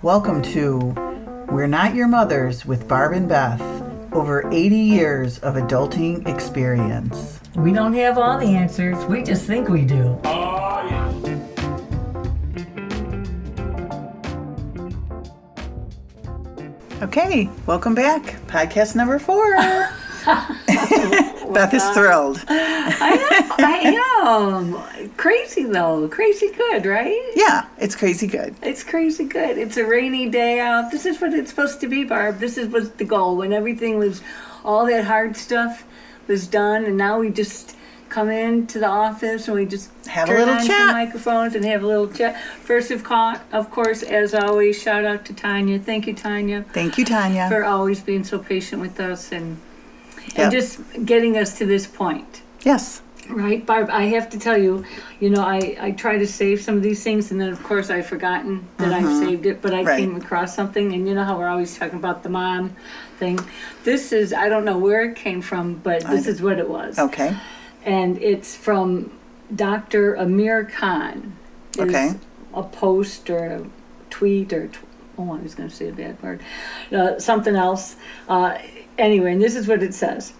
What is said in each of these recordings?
Welcome to We're Not Your Mothers with Barb and Beth. Over 80 years of adulting experience. We don't have all the answers, we just think we do. Okay, welcome back. Podcast number four. Beth is thrilled. I, I am. Crazy though. Crazy good, right? Yeah, it's crazy good. It's crazy good. It's a rainy day out. This is what it's supposed to be, Barb. This is what's the goal. When everything was, all that hard stuff was done, and now we just come into the office and we just Have a little chat. microphones and have a little chat. First of co- of course, as always, shout out to Tanya. Thank you, Tanya, Thank you, Tanya. for always being so patient with us and Yep. and just getting us to this point. yes. Right, Barb, I have to tell you, you know, I, I try to save some of these things and then of course I've forgotten that I've saved it, but I Mm-hmm. Right. came across something and you know how we're always talking about the mom thing. This is, I don't know where it came from, but this is what it was. Okay. And it's from Dr. Amir Khan. Okay. A post or a tweet or, tw- oh, I was going to say a bad word, uh, something else. Uh, anyway, and this is what it says.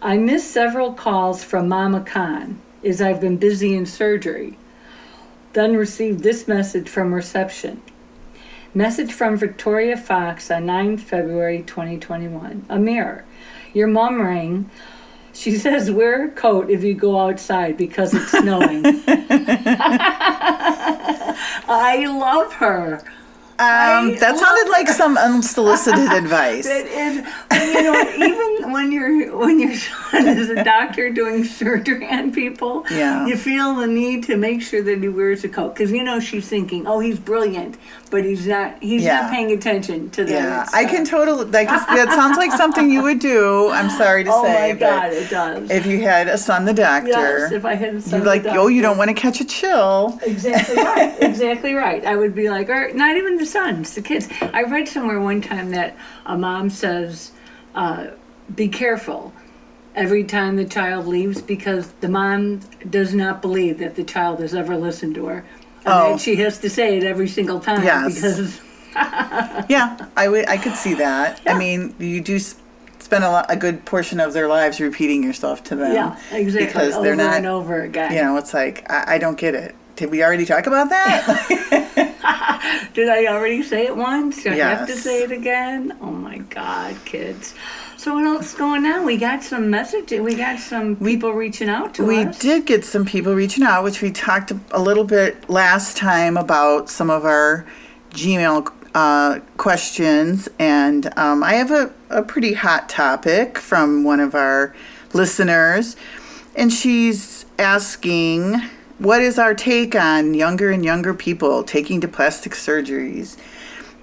I missed several calls from Mama Khan as I've been busy in surgery. Then received this message from reception. Message from Victoria Fox on 9 February 2021. Amir, your mom rang. She says wear a coat if you go outside because it's snowing. I love her. Um, that sounded like some unsolicited advice. It is, you know, even when you're when your is a doctor doing surgery on people, Yeah. you feel the need to make sure that he wears a coat because you know she's thinking, oh, he's brilliant, but he's not. He's Yeah. not paying attention to that. Yeah. I can totally like that. Sounds like something you would do. I'm sorry to say. Oh say, my God, it does. if you had a son, the doctor, yes, if I had a son you'd like, oh, you don't want to catch a chill. Exactly right. exactly right. I would be like, or not even the sons, the kids. I read somewhere one time that a mom says, uh, "Be careful." Every time the child leaves, because the mom does not believe that the child has ever listened to her, and Oh. that she has to say it every single time Yes. because Yeah, I would. I could see that. I mean, you do spend a, lot, a good portion of their lives repeating yourself to them. yeah, exactly, Because over they're not. and over again. You know, it's like I, I don't get it. Did we already talk about that? Did I already say it once? Do I have to say it again? Oh my God, kids. So what else is going on? We got some messages. We got some people reaching out to we us. We did get some people reaching out, which we talked a little bit last time about some of our Gmail uh, questions, and um, I have a, a pretty hot topic from one of our listeners, and she's asking, "What is our take on younger and younger people taking to plastic surgeries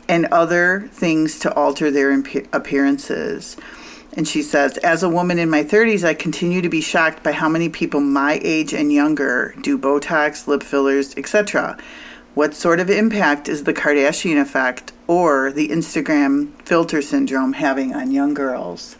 and other things to alter their appearances?" And she says, As a woman in my 30s, I continue to be shocked by how many people my age and younger do Botox, lip fillers, etc. What sort of impact is the Kardashian effect or the Instagram filter syndrome having on young girls?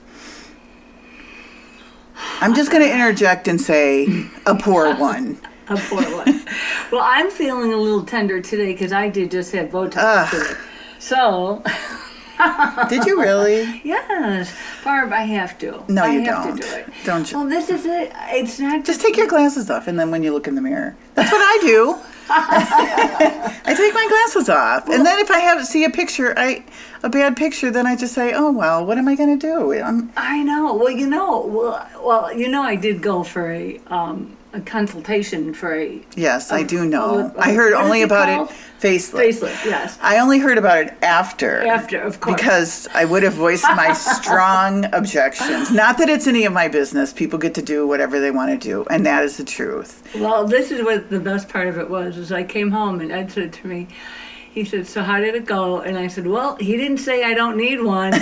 I'm just going to interject and say a poor one. A poor one. well, I'm feeling a little tender today because I did just have Botox. So, Did you really? yes, Barb, I have to. No, I you have don't. To do it. Don't you? Well, this is it. It's not Just take your glasses off, and then when you look in the mirror, that's what I do. I take my glasses off, and then if I have see a picture, I a bad picture, then I just say, "Oh well, what am I going to do?" I'm, I know. Well, you know, well, well, you know, I did go for a um, a consultation for a yes, I do know. oh, I heard only it about called? it facelift. facelift. Yes, I only heard about it after. After, of course. Because I would have voiced my strong objections. Not that it's any of my business. People get to do whatever they want to do, and that is the truth. Well, this is what the best part of it was. Is I came home and Ed said to me, he said, "So how did it go?" And I said, "Well, he didn't say I don't need one."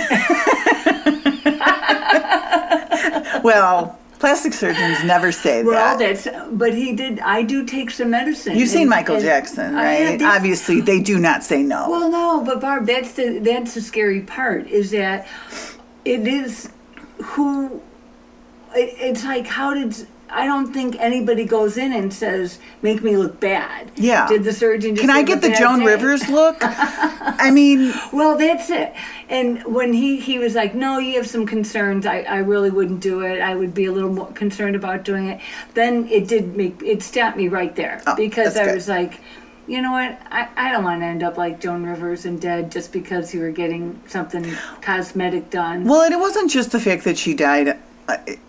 Well, plastic surgeons never say well, that. that's. But he did. I do take some medicine. You've seen and- Michael and Jackson, right? these- Obviously, they do not say no. Well, no, but Barb, that's the that's the scary part is that it is who. It, it's like how did I don't think anybody goes in and says, "Make me look bad." Yeah. Did the surgeon? Just Can I get the Joan day? Rivers look? I mean, Well, that's it. And when he he was like, "No, you have some concerns. I, I really wouldn't do it. I would be a little more concerned about doing it." Then it did make it stopped me right there Oh, because I good. was like, "You know what? I, I don't want to end up like Joan Rivers and dead just because you were getting something cosmetic done." well, and it wasn't just the fact that she died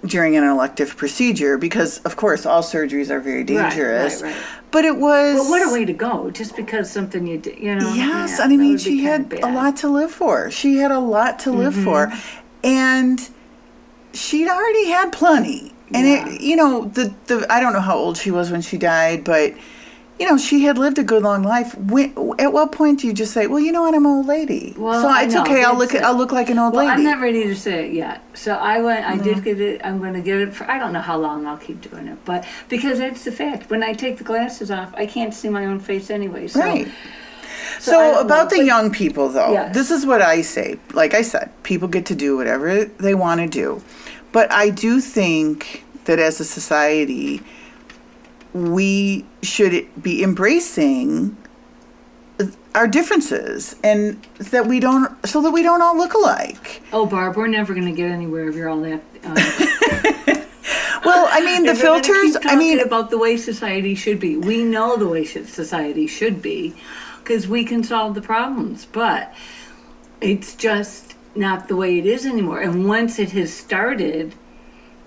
during an elective procedure, because of course all surgeries are very dangerous right, dangerous. right. But it was. But what a way to go! Just because something you did, you know. Yes, yeah, and I mean she had a. Mm-hmm. lot to live for. She had a lot to live for, and she'd already had plenty. And Yeah. it, you know, the the I don't know how old she was when she died, but you know, she had lived a good long life. When, at what point do you just say, "Well, you know what, I'm an old lady, Well, so I it's know, okay. I'll look it. I'll look like an old Well, lady." I'm not ready to say it yet. So I went. I Mm-hmm. did get it. I'm going to get it for. I don't know how long I'll keep doing it, but because that's the fact. When I take the glasses off, I can't see my own face anyway. So, right. So, So, about know, the young people, though, Yes. this is what I say. Like I said, people get to do whatever they want to do, but I do think that as a society, we should be embracing our differences and that we don't so that we don't all look alike. Oh, Barb, we're never going to get anywhere if you're all that. Um, Well, I mean the filters. I mean, about the way society should be. We know the way society should be, because we can solve the problems. But it's just not the way it is anymore. And once it has started,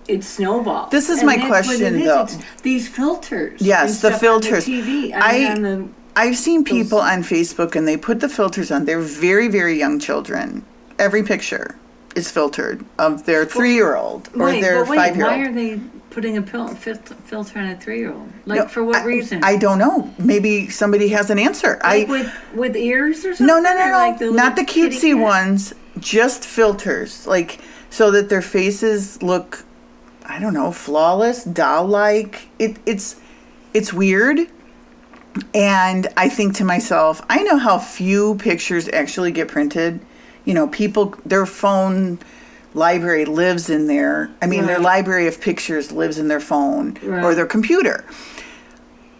it snowballs. This is And my that's what it question, is. though. It's these filters. Yes, the filters. The TV. I, I mean, the, I've seen people on Facebook and they put the filters on. They're very, very young children. Every picture is filtered of their three-year-old or wait, their wait, five-year-old. why are they putting a filter on a three-year-old? Like for what I- reason? I don't know. Maybe somebody has an answer. like I with with ears or something. no, no, no, no. like the Not the cutesy ones. Just filters, like so that their faces look, I don't know, flawless, doll-like. It, it's, it's weird. And I think to myself, I know how few pictures actually get printed. You know, people, their phone library lives in there. I mean, their library of pictures lives in their phone or their computer.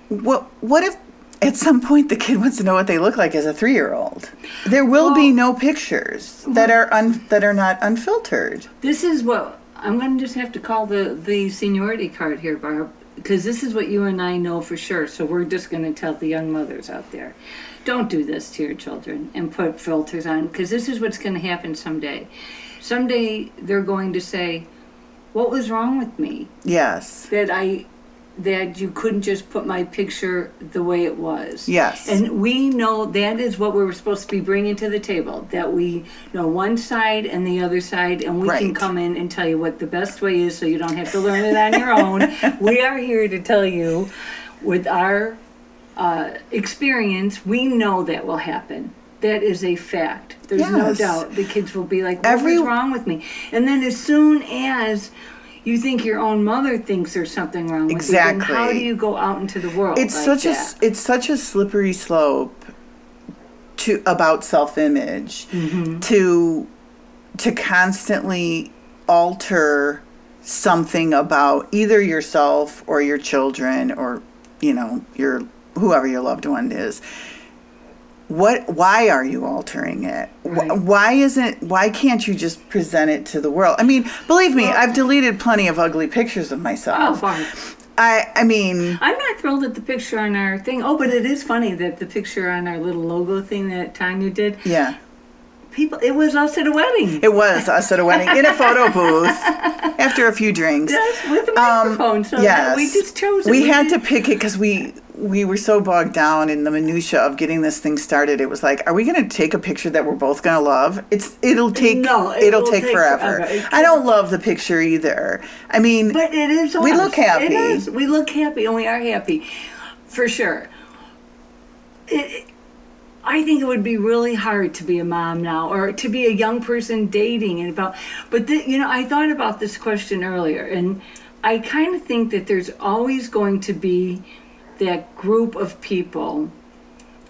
What, what if at some point the kid wants to know what they look like as a three-year-old? There will be no pictures that are un, that are not unfiltered. This is what I'm going to just have to call the the seniority card here, Barb, because this is what you and I know for sure. So we're just going to tell the young mothers out there, don't do this to your children and put filters on, because this is what's going to happen someday. Someday they're going to say, "What was wrong with me Yes. that I?" That you couldn't just put my picture the way it was. Yes. And we know that is what we're supposed to be bringing to the table. That we know one side and the other side, and we can come in and tell you what the best way is so you don't have to learn it on your own. we are here to tell you with our uh, experience, we know that will happen. That is a fact. There's no doubt the kids will be like, "What Every- wrong with me?" And then as soon as you think your own mother thinks there's something wrong with you, then how do you go out into the world? it's like such a that? s- it's such a slippery slope to about self-image Mm-hmm. to to constantly alter something about either yourself or your children or you know your whoever your loved one is what why are you altering it Right. why isn't why can't you just present it to the world i mean believe me i've deleted plenty of ugly pictures of myself Oh, fine. i i mean I'm not thrilled at the picture on our thing. Oh, but it is funny that the picture on our little logo thing that Tanya did, yeah people, it was us at a wedding. It was us at a wedding in a photo booth after a few drinks. Yes, with the Um, microphone. so yes. we just chose it. We had to pick it because we we were so bogged down in the minutia of getting this thing started. It was like, are we going to take a picture that we're both going to love? It's it'll take No, it it'll take, take forever. forever. It I don't love the picture either. I mean, But it is. We us. look happy. It is. We look happy, and we are happy, for sure. It- I think it would be really hard to be a mom now, or to be a young person dating and about. But the, you know, I thought about this question earlier, and I kind of think that there's always going to be that group of people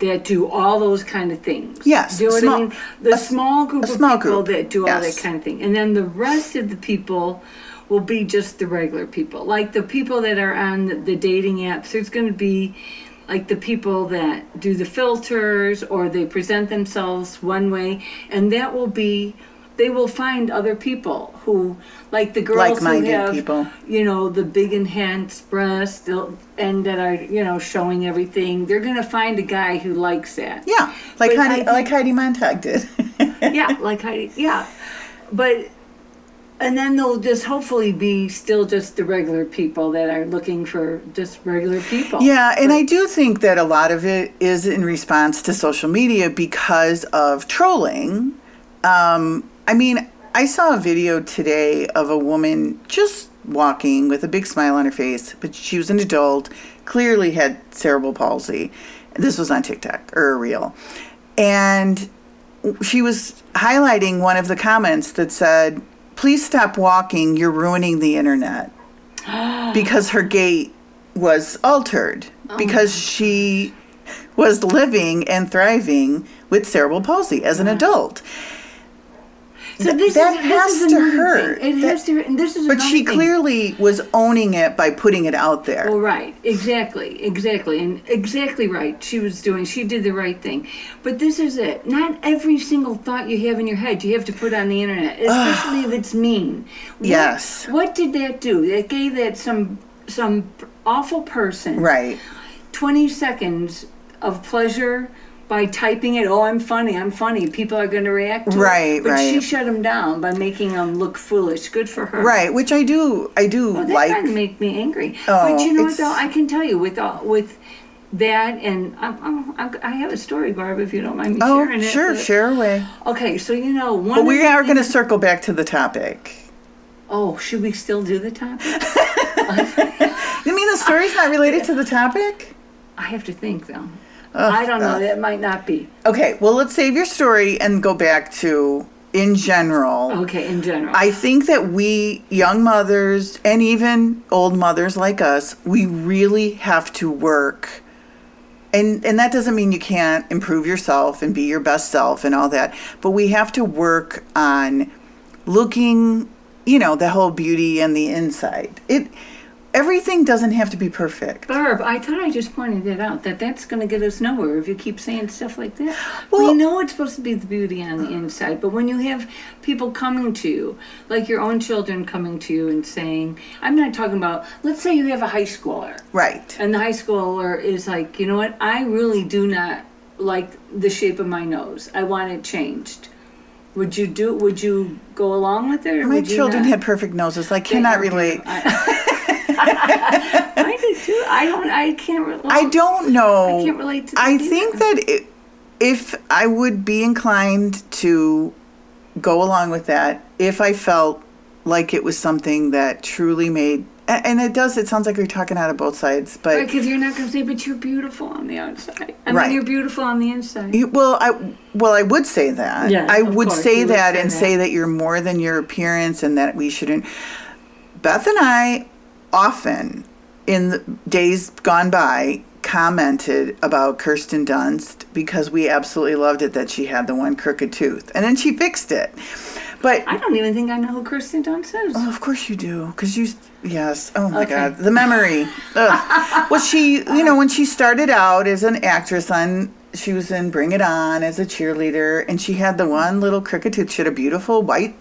that do all those kind of things. Yes, do you know small- what I mean? The a small group a of small people group, that do all that kind of thing, and then the rest of the people will be just the regular people. Like the people that are on the, the dating apps, there's going to be like the people that do the filters or they present themselves one way, and that will be they will find other people who like the girls who have people. you know the big enhanced breasts and that are you know showing everything they're gonna find a guy who likes that Yeah, like But Heidi, think- like Heidi Montag did. yeah like Heidi yeah but and then there'll just hopefully be still just the regular people that are looking for just regular people Yeah, and I do think that a lot of it is in response to social media because of trolling. Um, I mean, I saw a video today of a woman just walking with a big smile on her face, but she was an adult, clearly had cerebral palsy. This was on TikTok or a reel. And she was highlighting one of the comments that said, Please stop walking, you're ruining the internet. because her gait was altered, oh. because she was living and thriving with cerebral palsy as an adult. So this that is, has this is to hurt. thing. it That- has to and this is But she thing. clearly was owning it by putting it out there. Well, right, exactly, exactly, and exactly right. She was doing, she did the right thing. But this is it. Not every single thought you have in your head you have to put on the internet, especially if it's mean. What- Yes. What did that do? That gave that some some awful person Right. 20 seconds of pleasure by typing it. Oh, I'm funny. I'm funny. People are going to react to Right, it. But she shut him down by making him look foolish. Good for her. Right, which I do I do Well, that like kind of make me angry. Oh, but you know what, though? I can tell you with all, with that, and um, um, I'm, I'm, I'm, I have a story, Barb, if you don't mind me Oh, sharing it. Oh, sure, share away. Okay, so you know, one. But we are going to circle back to the topic. Oh, should we still do the topic? You mean the story's not related to the topic? I have to think, though. Ugh, I don't know. ugh. That might not be. Okay, well, let's save your story and go back to in general. Okay, in general. I think that we, young mothers, and even old mothers like us, we really have to work. And, and that doesn't mean you can't improve yourself and be your best self and all that, but we have to work on looking, you know, the whole beauty and the inside. It everything doesn't have to be perfect. Barb, I thought I just pointed it out. That that's going to get us nowhere if you keep saying stuff like that. Well- we know it's supposed to be the beauty on the inside, but when you have people coming to you, like your own children coming to you and saying, "I'm not talking about." Let's say you have a high schooler, Right. and the high schooler is like, "You know what? I really do not like the shape of my nose. I want it changed." Would you do? Would you go along with it? My children had perfect noses. I cannot relate. I did too. I don't. I can't relate. I don't know. I can't relate to that I either. think that i if I would be inclined to go along with that, if I felt like it was something that truly made, and it does. It sounds like you're talking out of both sides, but Because you're not going to say, but you're beautiful on the outside. I Right. mean, you're beautiful on the inside. You, well, I well, I would say that. Yeah, I would course, say you would that say and that. say that you're more than your appearance, and that we shouldn't. Beth and I often, in the days gone by, commented about Kirsten Dunst because we absolutely loved it that she had the one crooked tooth, and then she fixed it. But I don't even think I know who Kirsten Dunst is. Oh, of course you do, because you. Yes. Oh my Okay. God, the memory. Well, she, you know, when she started out as an actress on, she was in Bring It On as a cheerleader, and she had the one little crooked tooth. She had a beautiful white,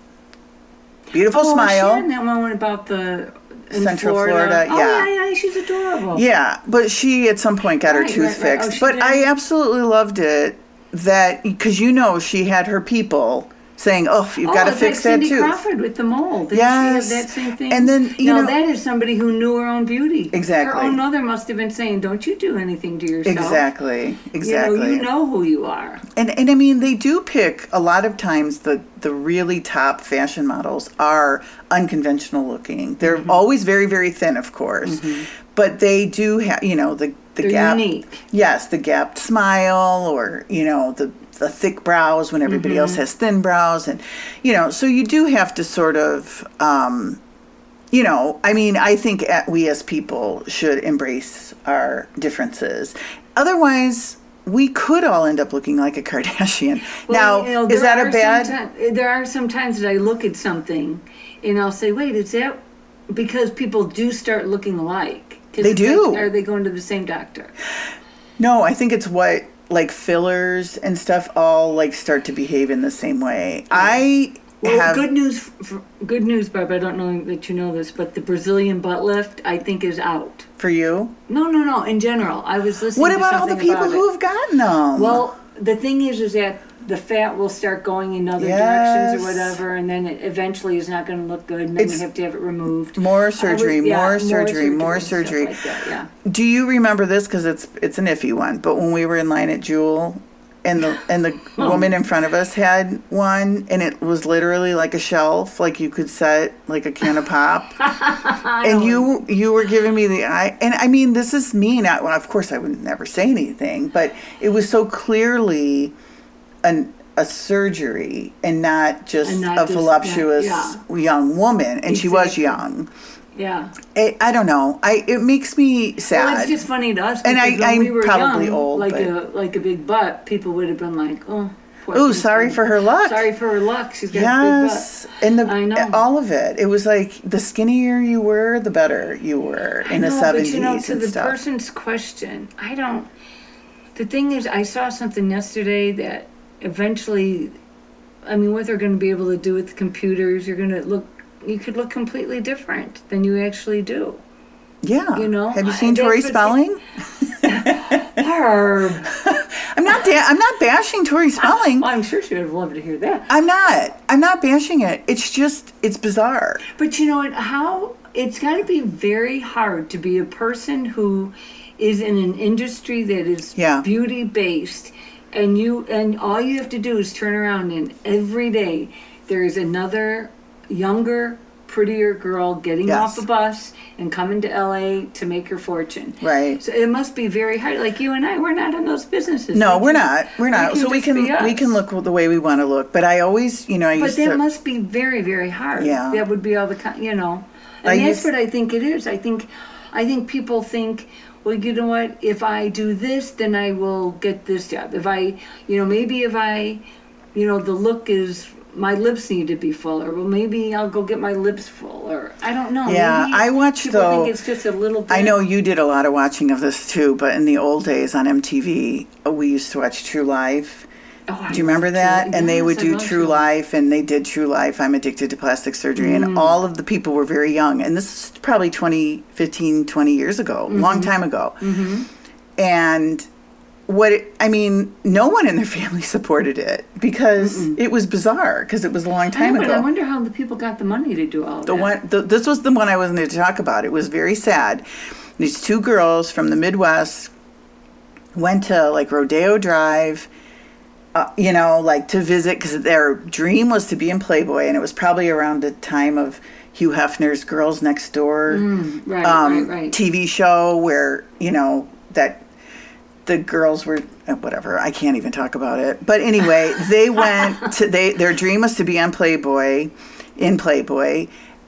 beautiful oh, smile. She had that one about the in Central Florida. Florida, Oh, yeah. yeah, yeah. She's adorable. Yeah, but she at some point got her tooth right, right. Oh, fixed. she but did? I absolutely loved it that because you know she had her people saying, "Oh, you've Oh, got to fix like that Cindy tooth." Crawford with the mole. Didn't Yes. she have that same thing? And then, you now, know- that is somebody who knew her own beauty. Exactly. Her own mother must have been saying, "Don't you do anything to yourself." Exactly. Exactly. You know, you know who you are. And and I mean they do pick a lot of times the the really top fashion models are unconventional looking. They're Mm-hmm. always very very thin, of course, but they do have you know the the They're gap. unique. Yes, the gapped smile, or you know the the thick brows when everybody else has thin brows, and you know so you do have to sort of. Um, you know, I mean, I think at, we as people should embrace our differences. Otherwise, we could all end up looking like a Kardashian. Well, now, you know, is that a bad? sometime- there are some times that I look at something and I'll say, "Wait, is that because people do start looking alike. They do. like, are they going to the same doctor? No, I think it's what like fillers and stuff all like start to behave in the same way. I Well, have good news. f good news, Barb. I don't know that you know this, but the Brazilian butt lift, I think, is out. for you. No, no, no. In general, I was listening. What about all the people who have gotten them? Well, the thing is, is that the fat will start going in other Yes. directions or whatever, and then it eventually is not going to look good, and then It's- you have to have it removed. more I would- surgery, yeah, more surgery, more surgery. like that, yeah. Do you remember this? Because it's it's an iffy one. But when we were in line at Jewel, and the and the Oh. woman in front of us had one, and it was literally like a shelf, like you could set like a can of pop. and you you were giving me the eye, and I mean this is me. Not well, of course I would never say anything, but it was so clearly an a surgery and not just And not a just- voluptuous yeah, young woman, and she was young. Yeah. I, I don't know. I it makes me sad. Well, it's just funny to us. And i when I'm we were probably young, old, like but- a like a big butt. People would have been like, "Oh, thing's sorry for her luck. Sorry for her luck. She's got a big Yes, and the I know. all of it. It was like the skinnier you were, the better you were in butt." the seventies but you know, to the stuff. person's question, I don't. The thing is, I saw something yesterday that eventually, I mean, what they're going to be able to do with the computers, you're going to look. You could look completely different than you actually do. yeah, you know, Have you seen Tori Spelling? I'm not. Da- I'm not bashing Tori Spelling. Well, I'm sure she would have loved to hear that. I'm not. I'm not bashing it. It's just it's bizarre. But you know what? How it's got to be very hard to be a person who is in an industry that is Yeah. beauty based, and you and all you have to do is turn around and every day there is another younger, prettier girl getting Yes. off a bus and coming to LA to make her fortune. Right. So it must be very hard. Like you and I, we're not in those businesses. No, We we're not. We're not. can so we can we can look the way we want to look. But I always, you know, I used But that to. must be very, very hard. Yeah. That would be all the, you know. And I that's used- what I think it is. I think, I think people think, well, you know what? If I do this, then I will get this job. If I, you know, maybe if I, you know, the look is my lips need to be fuller. Well, maybe I'll go get my lips fuller. I don't know. Yeah, maybe I watch, people though- think it's just a little. bit. I know you did a lot of watching of this too, but in the old days on MTV, we used to watch True Life. Oh, Do you remember that? And they would do True Life, and they did True Life. I'm addicted to plastic surgery, Mm. and all of the people were very young. And this is probably 20, 15, 20 years ago, Mm-hmm. long time ago. And what it, I mean, no one in their family supported it because it was bizarre because it was a long I time know, ago. I wonder how the people got the money to do all The that. one, the, this was the one I wasn't going to talk about. It was very sad. These two girls from the Midwest went to like Rodeo Drive, uh, you know, like to visit because their dream was to be in Playboy, and it was probably around the time of Hugh Hefner's Girls Next Door right, um, right, right. TV show where you know that the girls were uh, whatever. I can't even talk about it. But anyway, they went to they their dream was to be on Playboy, in Playboy,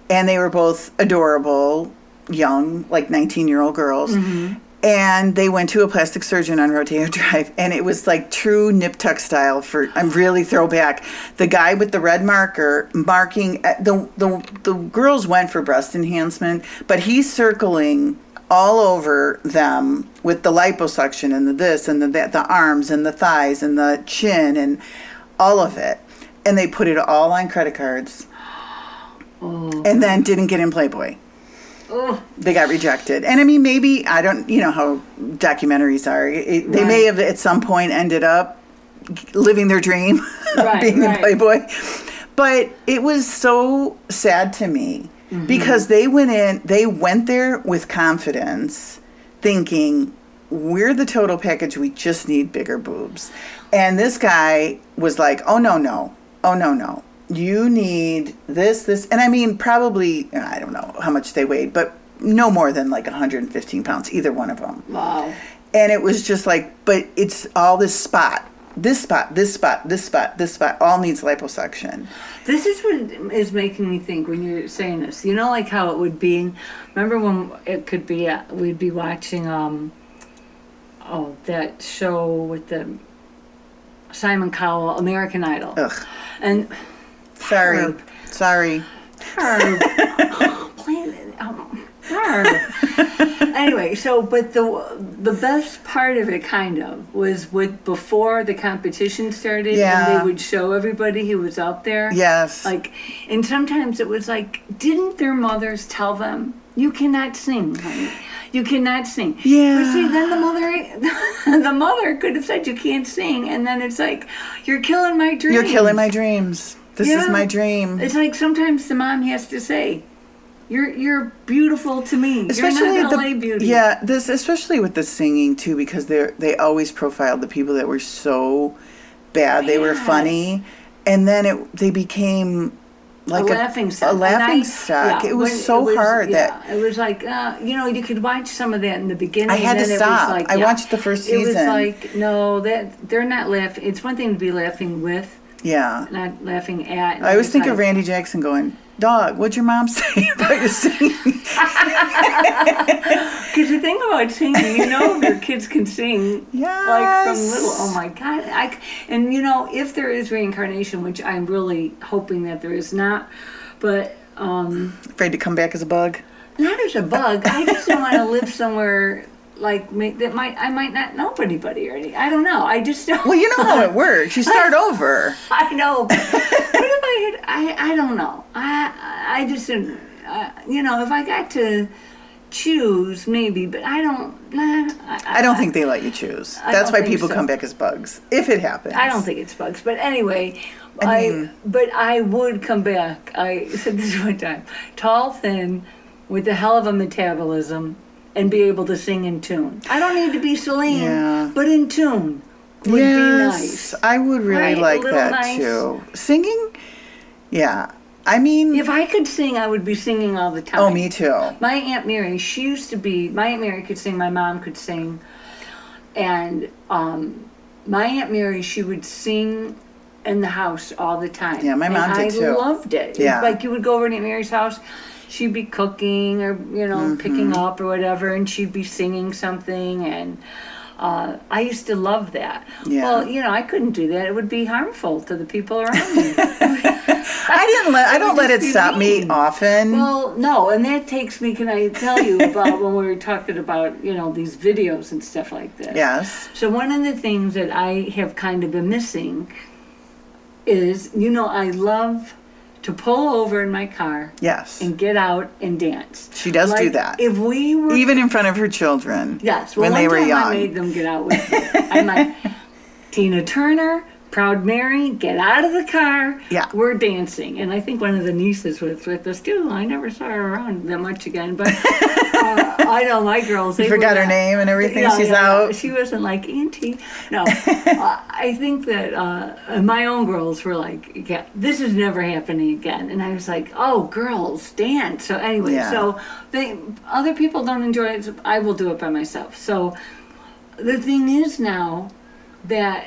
and they were both adorable, young, like nineteen year old girls. Mm-hmm. And they went to a plastic surgeon on Rodeo Drive, and it was like true nip tuck style. For I'm really throwback. The guy with the red marker marking uh, the the the girls went for breast enhancement, but he's circling all over them with the liposuction and the this and the that, the arms and the thighs and the chin and all of it, and they put it all on credit cards, and then didn't get in Playboy They got rejected. And I mean, maybe I don't, you know how documentaries are. It, they may have at some point ended up living their dream, Right, being right. in Playboy. But it was so sad to me Mm-hmm. because they went in, they went there with confidence, thinking we're the total package. We just need bigger boobs. And this guy was like, "Oh no, no, oh no, no." You need this, this, and I mean, probably, I don't know how much they weighed, but no more than like 115 pounds, either one of them. wow. And it was just like, but it's all this spot, this spot, this spot, this spot, this spot, all needs liposuction. This is what is making me think when you're saying this. You know, like how it would be. Remember when it could be? Uh, we'd be watching. um Oh, that show with the Simon Cowell, American Idol, Ugh, and sorry, Herb. sorry. Herb. Plain- are. Oh, anyway, so but the the best part of it kind of was with before the competition started Yeah. and they would show everybody who was out there. Yes. Like and sometimes it was like didn't their mothers tell them you cannot sing, honey. You cannot sing. Yeah. But see, then the mother, the mother could have said you can't sing, and then it's like, you're killing my dreams. You're killing my dreams. This is my dream. It's like sometimes the mom has to say, "You're you're beautiful to me. especially the LA beauty." yeah this especially with the singing too because they they always profiled the people that were so bad they were funny and then it they became like a laughing stock. a laughing I- stock yeah, it was when so was- hard yeah, that it was like uh, you know you could watch some of that in the beginning. I had and to stop. It was like, I yeah. watched the first season. It was like no, that they're not laughing. It's one thing to be laughing with, yeah not laughing at. i always think of randy jackson going dog what'd your mom say about your singing Because the thing about singing, you know, your kids can sing like from Yes. little. Oh my god! I and you know, if there is reincarnation, which I'm really hoping that there is not, but um, afraid to come back as a bug not as a bug. I just don't want to live somewhere like ma- that might I might not know anybody or any. I don't know. I just don't. well you know how it works you start over I know. what if I had? I I don't know. I I just didn't. Uh, you know, if I got to choose, maybe, but I don't. Nah, I, I don't think they let you choose. That's why people so. come back as bugs, if it happens. I don't think it's bugs, but anyway, I I, but I would come back. I said this one time: tall, thin, with a hell of a metabolism, and be able to sing in tune. I don't need to be Celine, Yeah. but in tune would be Yes, nice. I would really Right, like that nice. too. Singing, yeah. I mean, If I could sing, I would be singing all the time. oh, me too. My Aunt Mary, she used to be, my Aunt Mary could sing, my mom could sing. And um, my Aunt Mary, she would sing in the house all the time. Yeah, my mom and did I too. loved it. Yeah. Like you would go over to Aunt Mary's house, she'd be cooking or, you know, Mm-hmm. picking up or whatever, and she'd be singing something. And uh, I used to love that. Yeah. Well, you know, I couldn't do that. It would be harmful to the people around me. I didn't let. I don't let it stop me often. Well, no, and that takes me. Can I tell you about when we were talking about you know these videos and stuff like this? yes. So one of the things that I have kind of been missing is you know I love to pull over in my car Yes. and get out and dance. She does do that. If we were Even in front of her children. Yes. Well, when they were young I made them get out with me. I'm like, Tina Turner, Proud Mary, get out of the car. Yeah. We're dancing. And I think one of the nieces was with us too. I never saw her around that much again. But uh, I know my girls. They You forgot her name and everything. Yeah, She's yeah. out. She wasn't like auntie. No, uh, I think that uh, my own girls were like, "Yeah, this is never happening again." And I was like, "Oh, girls, dance!" So anyway, Yeah. so they other people don't enjoy it. So I will do it by myself. So the thing is now that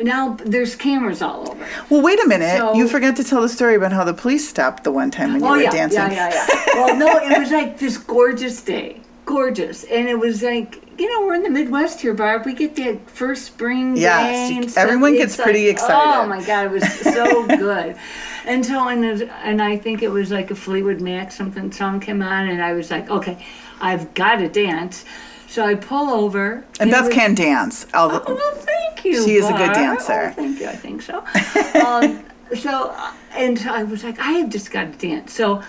now there's cameras all over. Well, wait a minute. So- you forgot to tell the story about how the police stopped the one time when you Oh were yeah, dancing. yeah, yeah, yeah. well, no, it was like this gorgeous day, gorgeous, and it was like you know we're in the Midwest here, Barb. We get that first spring Yes, day you- and stuff. everyone It's gets pretty like, excited. Oh my god, it was so good. And so and and I think it was like a Fleetwood Mac something song came on, and I was like, okay, I've got to dance. So I pull over. And Beth was- can dance. I'll- Oh, well, thank you. She is a good dancer. Oh, thank you. I think so. um, so, uh, and so I was like, I have just got to dance. So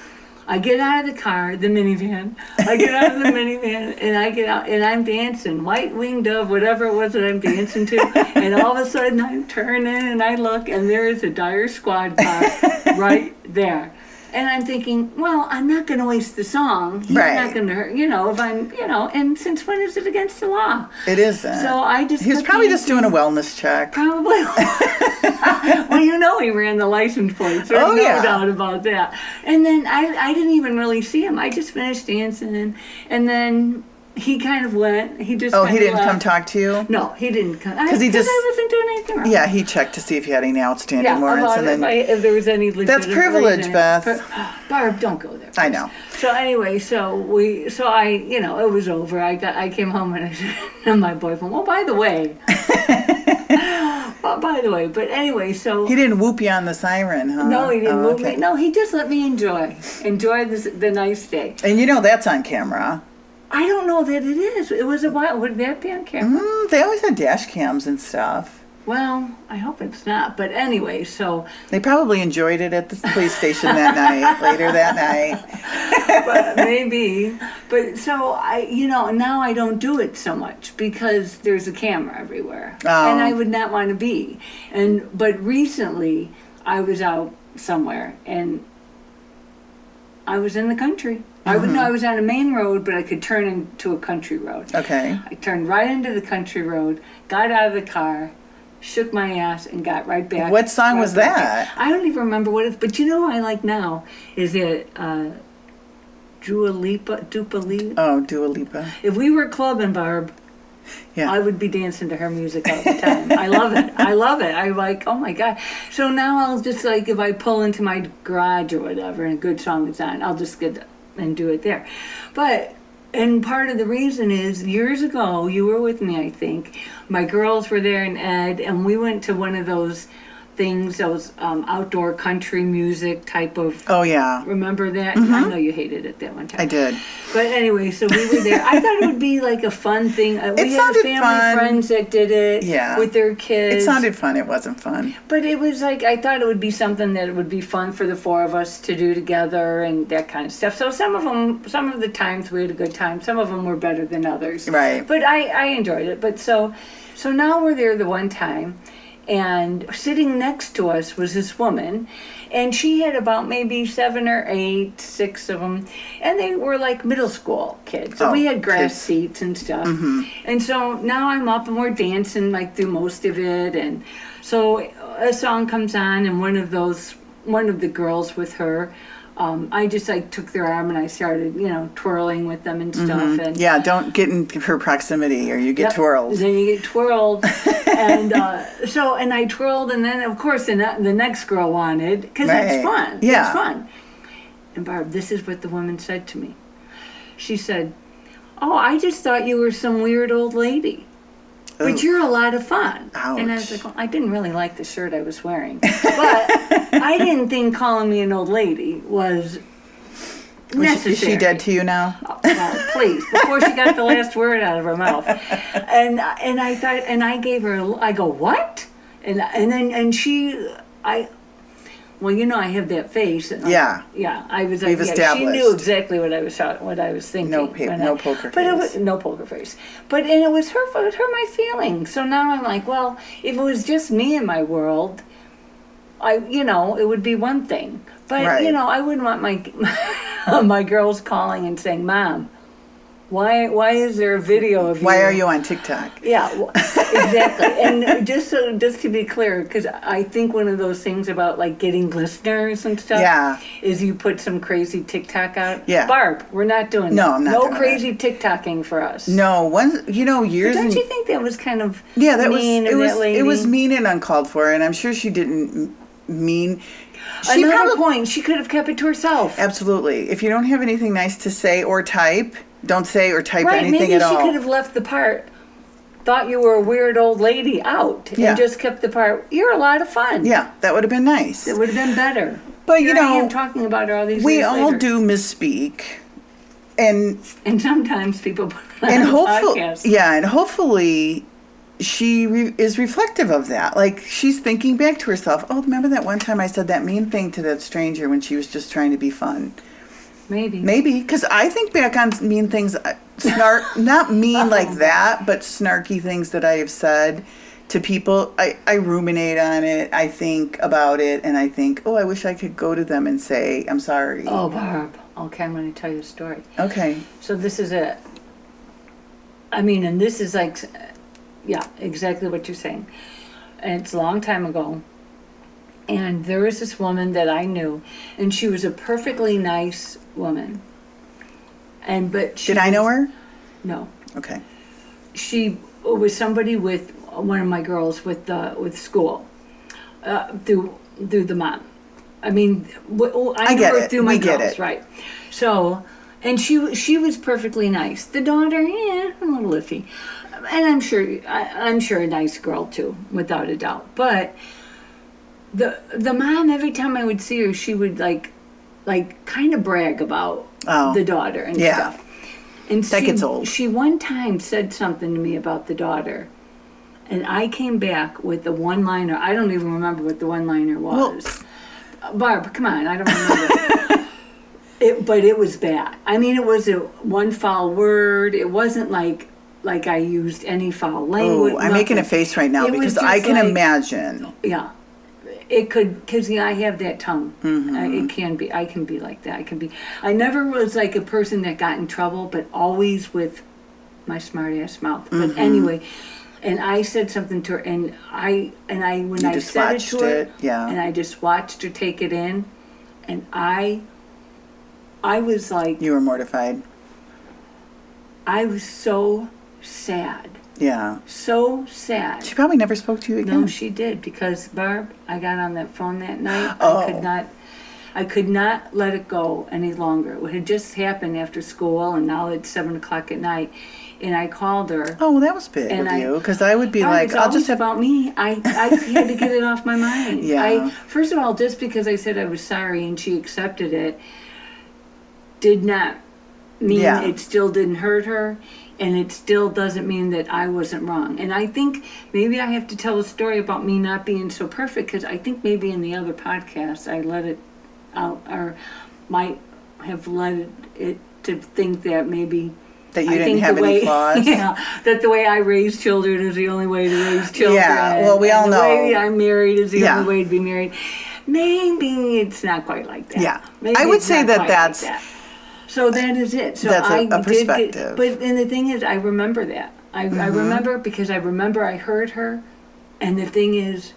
I get out of the car, the minivan. I get out of the minivan and I get out and I'm dancing, white winged dove, whatever it was that I'm dancing to. And all of a sudden I'm turning and I look and there is a dire squad car right there. And I'm thinking, well, I'm not going to waste the song. He's Right. not going to, hurt, you know, if I'm, you know, and since when is it against the law? It isn't. So I just he was probably just doing a wellness check. Probably. well, you know he ran the license plates. There's Oh, no yeah. doubt about that. And then I, I didn't even really see him. I just finished dancing, and then he kind of went. He just. Oh, he didn't come talk to you? No, he didn't come. 'Cause he just- I wasn't doing anything wrong. Yeah, he checked to see if you had any outstanding Yeah, warrants, and if, then I, if there was any That's privilege, reason. Beth. But- Barb, don't go there. I know. So anyway, so we, so I, you know, it was over. I got, I came home and I said to my boyfriend, well, by the way, Well, by the way, but anyway, so He didn't whoop you on the siren, huh? no, he didn't Oh, move okay. me. No, he just let me enjoy, enjoy this, the nice day. And you know that's on camera. I don't know that it is. It was a while. Would that be on camera? Mm, they always had dash cams and stuff. Well, I hope it's not. But anyway, so They probably enjoyed it at the police station that night, later that night. but maybe. But so I, you know, now I don't do it so much because there's a camera everywhere, Oh. and I would not want to be. And but recently, I was out somewhere and I was in the country. I would know Mm-hmm. I was on a main road, but I could turn into a country road. Okay. I turned right into the country road, got out of the car, shook my ass, and got right back. What song right was back that? I don't even remember what it's. But you know, what I like now is it. uh, Dua Lipa, Dupa Lipa. Oh, Dua Lipa. If we were clubbing, Barb, Yeah. I would be dancing to her music all the time. I love it. I love it. I like, oh my God. So now I'll just like, if I pull into my garage or whatever and a good song is on, I'll just get and do it there. But, and part of the reason is years ago, you were with me, I think. My girls were there and Ed, and we went to one of those things, those um, outdoor country music type of. oh yeah, Remember that? I know you hated it that one time. I did. But anyway, so we were there. I thought it would be like a fun thing. Uh, We It had family fun. friends that did it Yeah. with their kids. It sounded fun. It wasn't fun. but it was like I thought it would be something that it would be fun for the four of us to do together and that kind of stuff. So some of them, some of the times we had a good time. Some of them were better than others. Right. But I, I enjoyed it. But so, so now we're there the one time, and sitting next to us was this woman, and she had about maybe seven or eight, six of them, and they were like middle school kids. So Oh, we had grass kids. Mm-hmm. seats and stuff. And so now I'm up and we're dancing like through most of it, and so a song comes on, and one of those, one of the girls with her. Um, I just like took their arm and I started, you know, twirling with them and stuff. And Mm-hmm. Yeah, don't get in her proximity or you get Yep. twirled. Then you get twirled, and uh, so and I twirled, and then of course the the next girl wanted because Right. it's fun. Yeah. it's fun. And Barb, this is what the woman said to me. She said, "Oh, I just thought you were some weird old lady." Ooh. But you're a lot of fun. And I was like, well, I didn't really like the shirt I was wearing. But I didn't think calling me an old lady was Was necessary. she, is she dead to you now? Oh, well, please, before she got the last word out of her mouth. And and I thought, and I gave her, a- I go, what? And and then and she, I, well, you know, I have that face. And I- Yeah. yeah. I was like, We've yeah, she knew exactly what I was what I was thinking. No pa- no I- poker But it face. was no poker face. But and it was her, it hurt my feelings. So now I'm like, well, if it was just me in my world. I, you know, it would be one thing, but Right. you know, I wouldn't want my my girls calling and saying, "Mom, why why is there a video of you?" Why are you on TikTok? Yeah, exactly. and just so just to be clear, because I think one of those things about like getting listeners and stuff, Yeah. is you put some crazy TikTok out. Yeah. Barb, we're not doing No, that. I'm not no doing that. crazy TikToking for us. No, one you know years Don't you think that was kind of yeah, that was it was it was mean and uncalled for, and I'm sure she didn't mean. She Another probably point, she could have kept it to herself. absolutely. If you don't have anything nice to say or type, don't say or type Right, anything maybe she could have left the part thought you were a weird old lady out Yeah. and just kept the part you're a lot of fun. Yeah, that would have been nice. It would have been better. But, you Here I know, am talking about all these we all later. do misspeak, and And sometimes people put on and hopefully, yeah, and hopefully, she re- is reflective of that. Like she's thinking back to herself. Oh, remember that one time I said that mean thing to that stranger when she was just trying to be fun. Maybe. Maybe because I think back on mean things, uh, snark, not mean like that, but snarky things that I have said to people. I, I ruminate on it. I think about it, and I think, oh, I wish I could go to them and say, I'm sorry. Oh, Barb. Okay, I'm going to tell you a story. Okay. So this is it. I mean, and this is like, yeah, exactly what you're saying. And it's a long time ago. And there was this woman that I knew, and she was a perfectly nice woman. And but she Did I know her? No, Okay. she was somebody with one of my girls with the with school uh, through through the mom. I mean, I, knew get her it. through my We get girls, it. right? So, and she she was perfectly nice. The daughter, yeah, a little iffy. And I'm sure I, I'm sure a nice girl too, without a doubt. But the the mom, every time I would see her, she would like like kind of brag about Oh. the daughter and Yeah. stuff. And That she, gets old. She one time said something to me about the daughter. And I came back with the one liner. I don't even remember what the one liner was. Barb, come on, I don't remember. it, but it was bad. I mean, it was a one foul word. It wasn't like like I used any foul language. Oh, I'm making a nothing. face right now It was because just I can like- imagine. Yeah, it could because yeah, I have that tongue. Mm-hmm. I, it can be. I can be like that. I can be. I never was like a person that got in trouble, but always with my smart ass mouth. Mm-hmm. But anyway, and I said something to her, and I and I when You I just said it watched to her, it, yeah. and I just watched her take it in, and I. I was like, You were mortified. I was so sad, Yeah. so sad. She probably never spoke to you again. No, she did because Barb, I got on that phone that night. Oh. I could oh. not, I could not let it go any longer. It had just happened after school, and now it's seven o'clock at night, and I called her. oh, well, that was big And of I- you because I would be Oh, like, I'll just have. about me. I, I had to get it off my mind. Yeah. I first of all, just because I said I was sorry and she accepted it, did not mean Yeah. it still didn't hurt her, and it still doesn't mean that I wasn't wrong. And I think maybe I have to tell a story about me not being so perfect because I think maybe in the other podcast I let it out or might have let it to think that maybe that you I didn't have the any way, flaws. Yeah, that the way I raise children is the only way to raise children. Yeah, well, we all the way know. I'm married is the Yeah. only way to be married. Maybe it's not quite like that. Yeah. Maybe I would it's say not that quite that's- Like that. So that is it. So That's a- I a did perspective. Get, but and the thing is, I remember that. I, I Mm-hmm. remember because I remember I heard her, and the thing is,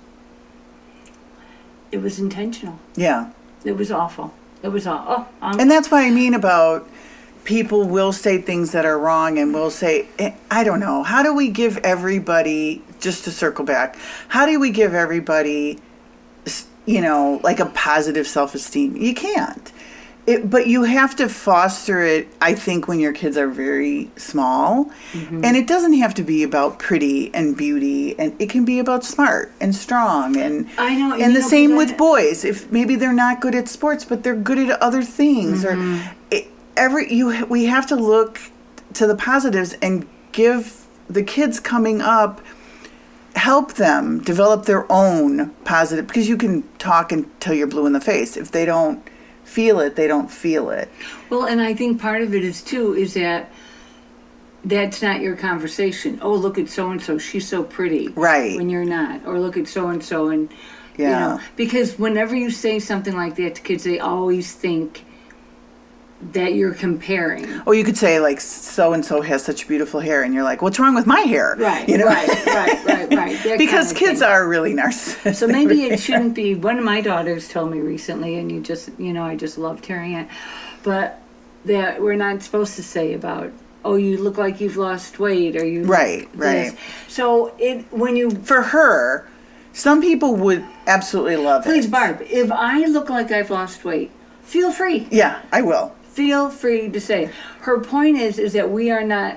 it was intentional. Yeah. It was awful. It was awful. Oh, I'm, And that's what I mean about people will say things that are wrong and will say, eh, I don't know, how do we give everybody, just to circle back, how do we give everybody, s- you know, like a positive self esteem? You can't. It, but you have to foster it, I think, when your kids are very small. And it doesn't have to be about pretty and beauty, and it can be about smart and strong. And, I know, and and the know, same with boys. If maybe they're not good at sports, but they're good at other things, Mm-hmm. or it, every you we have to look to the positives and give the kids coming up help them develop their own positive because you can talk until you're blue in the face if they don't feel it they don't feel it Well, and I think part of it is too is that that's not your conversation. Oh, look at so and so, she's so pretty. Right. When you're not. Or look at so and so and you Yeah. know, because whenever you say something like that to kids, they always think that you're comparing. or you could say like so and so has such beautiful hair and you're like what's wrong with my hair Right, you know right, right, right, right. That because kind of kids thing. are really narcissistic So maybe it shouldn't be. One of my daughters told me recently, and you just, you know, I just loved hearing it. But that we're not supposed to say about, oh, you look like you've lost weight, or you Right, this." right. So it when you for her some people would absolutely love please, it please Barb, if I look like I've lost weight, feel free, yeah i will feel free to say. Her point is, is that we are not.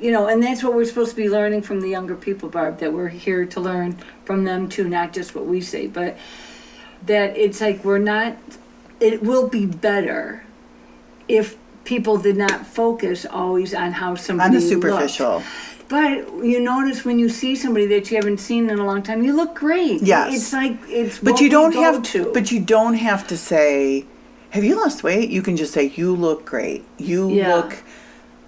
You know, and that's what we're supposed to be learning from the younger people, Barb. That we're here to learn from them too, not just what we say, but that it's like we're not it will be better if people did not focus always on how somebody on the looked. superficial but you notice when you see somebody that you haven't seen in a long time you look great Yes. it's like it's But what you don't have to But you don't have to say, "Have you lost weight?" You can just say, "You look great. You Yeah. look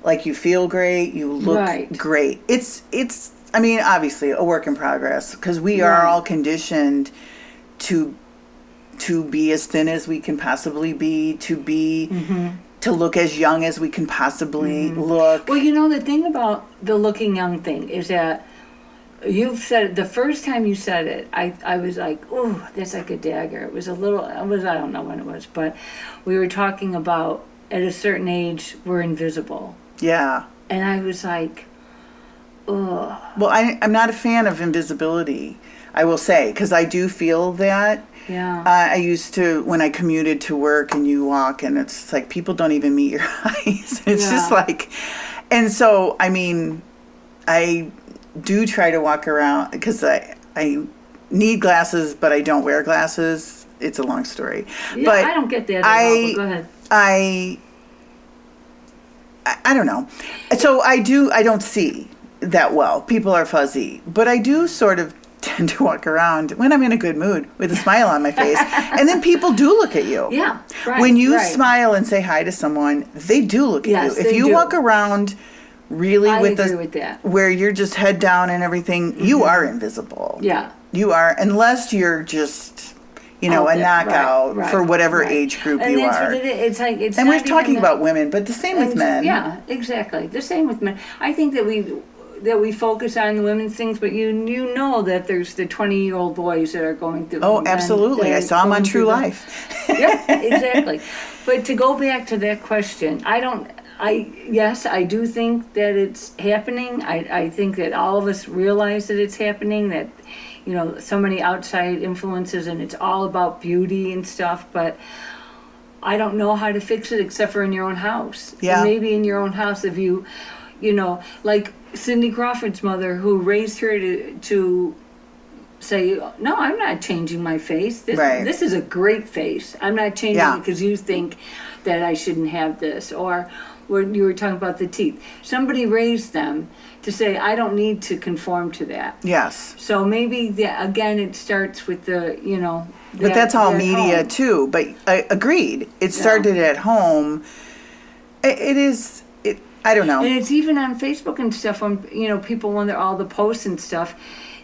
like you feel great. You look Right. great." It's it's. I mean, obviously, a work in progress because we are all conditioned to to be as thin as we can possibly be, to be Mm-hmm. to look as young as we can possibly look. well you know the thing about the looking young thing is that you've said it the first time you said it i i was like oh that's like a dagger it was a little it was i don't know when it was but we were talking about at a certain age we're invisible yeah. and i was like oh Well, I, I'm not a fan of invisibility. I will say because I do feel that. yeah Uh, I used to when I commuted to work and you walk and it's like people don't even meet your eyes. It's just like, and so I mean, I do try to walk around because I I need glasses, but I don't wear glasses. It's a long story. Yeah, but I don't get that at I- go ahead. I, I don't know. So I do I don't see that well. People are fuzzy, but I do sort of tend to walk around when I'm in a good mood with a smile on my face, and then people do look at you. Yeah, right, when you right. smile and say hi to someone, they do look at Yes, you. If you do. walk around really I with agree the with that. where you're just head down and everything, you mm-hmm. are invisible. Yeah. You are unless you're just you know Out a there, knockout right, for whatever right. age group and you are. What it is. Like it's and we're talking about women, but the same with men. Yeah, exactly. The same with men. I think that we that we focus on the women's things, but you you know that there's the twenty year old boys that are going through. Oh, absolutely. I saw them on True Life. yeah, exactly. But to go back to that question, I don't. I yes, I do think that it's happening. I I think that all of us realize that it's happening. That you know so many outside influences, and it's all about beauty and stuff. But I don't know how to fix it except for in your own house. And Yeah. maybe in your own house, if you, you know, like Cindy Crawford's mother, who raised her to to say, no, I'm not changing my face. This, Right. this is a great face. I'm not changing Yeah. it because you think that I shouldn't have this. Or when you were talking about the teeth, somebody raised them to say, I don't need to conform to that. Yes. So maybe the, again, it starts with the, you know. But that- that's all media home. too. But I agreed. It started at home. It, it is. It. I don't know. And it's even on Facebook and stuff when you know people when they're all the posts and stuff.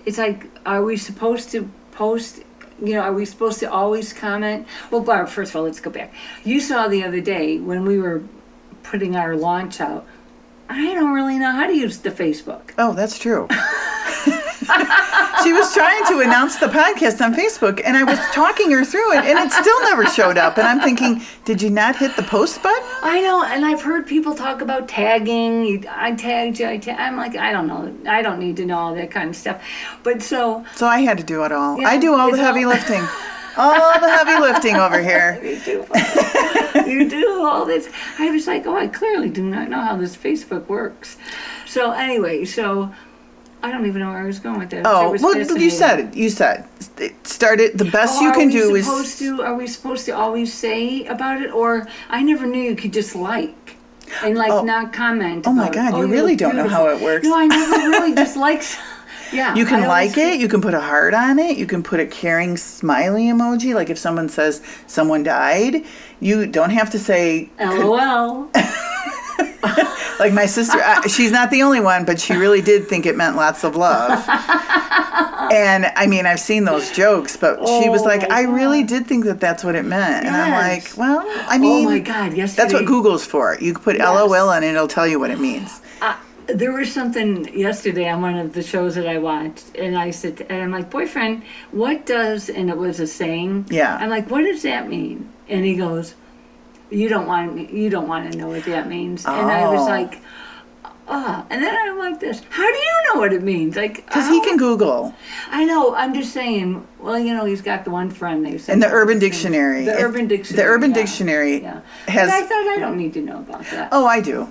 It's like, are we supposed to post? You know, are we supposed to always comment? Well, Barb, first of all, let's go back. You saw the other day when we were putting our launch out. I don't really know how to use the Facebook. Oh, that's true. she was trying to announce the podcast on Facebook, and I was talking her through it, and it still never showed up. And I'm thinking, did you not hit the post button? I know, and I've heard people talk about tagging. I tagged you. I tag. I'm like, I don't know. I don't need to know all that kind of stuff. But so So I had to do it all. I do all the heavy all- lifting. All the heavy lifting over here. you do, you do all this. I was like, oh, I clearly do not know how this Facebook works. So anyway, so I don't even know where I was going with that. Oh, well, you said it. You said it started. The best Oh, you can do is. supposed to? Are we supposed to always say about it, or I never knew you could just like and like Oh. not comment. Oh my God, it. you oh, you really don't know how it works. No, I never really just. Yeah, You can I like it. You can put a heart on it. You can put a caring smiley emoji. Like if someone says someone died, you don't have to say LOL. like my sister. uh, she's not the only one, but she really did think it meant lots of love. and I mean, I've seen those jokes, but she was Oh like, I really did think that that's what it meant. And I'm like, well, I mean, oh my God! Yesterday. that's what Google's for. You can put Yes. LOL and it'll tell you what it means. Uh, there was something yesterday on one of the shows that I watched, and I said, and I'm like, boyfriend, what does, and it was a saying. Yeah. I'm like, what does that mean? And he goes, you don't want me, you don't want to know what that means. Oh. And I was Oh. like, ah. And then I'm like this, how do you know what it means? Like, Because he can Google. I know. I'm just saying. Well, you know, he's got the one friend they said. And the Urban Dictionary. The If- Urban Dictionary. The Urban yeah. Dictionary Yeah. has. But I thought I don't need to know about that. Oh, I do.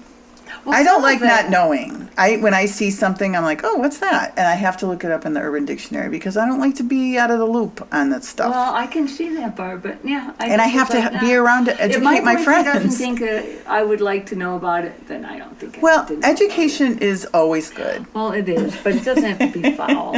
Well, I don't like not knowing. I when I see something, I'm like, oh, what's that? And I have to look it up in the Urban Dictionary because I don't like to be out of the loop on that stuff. Well, I can see that, Barb, but yeah. I and I have to like, be nah. around to If educate my, my boyfriend doesn't friends. think uh, I would like to know about it, then I don't think I well, need know about education is always good. Well, it is, but it doesn't have to be foul.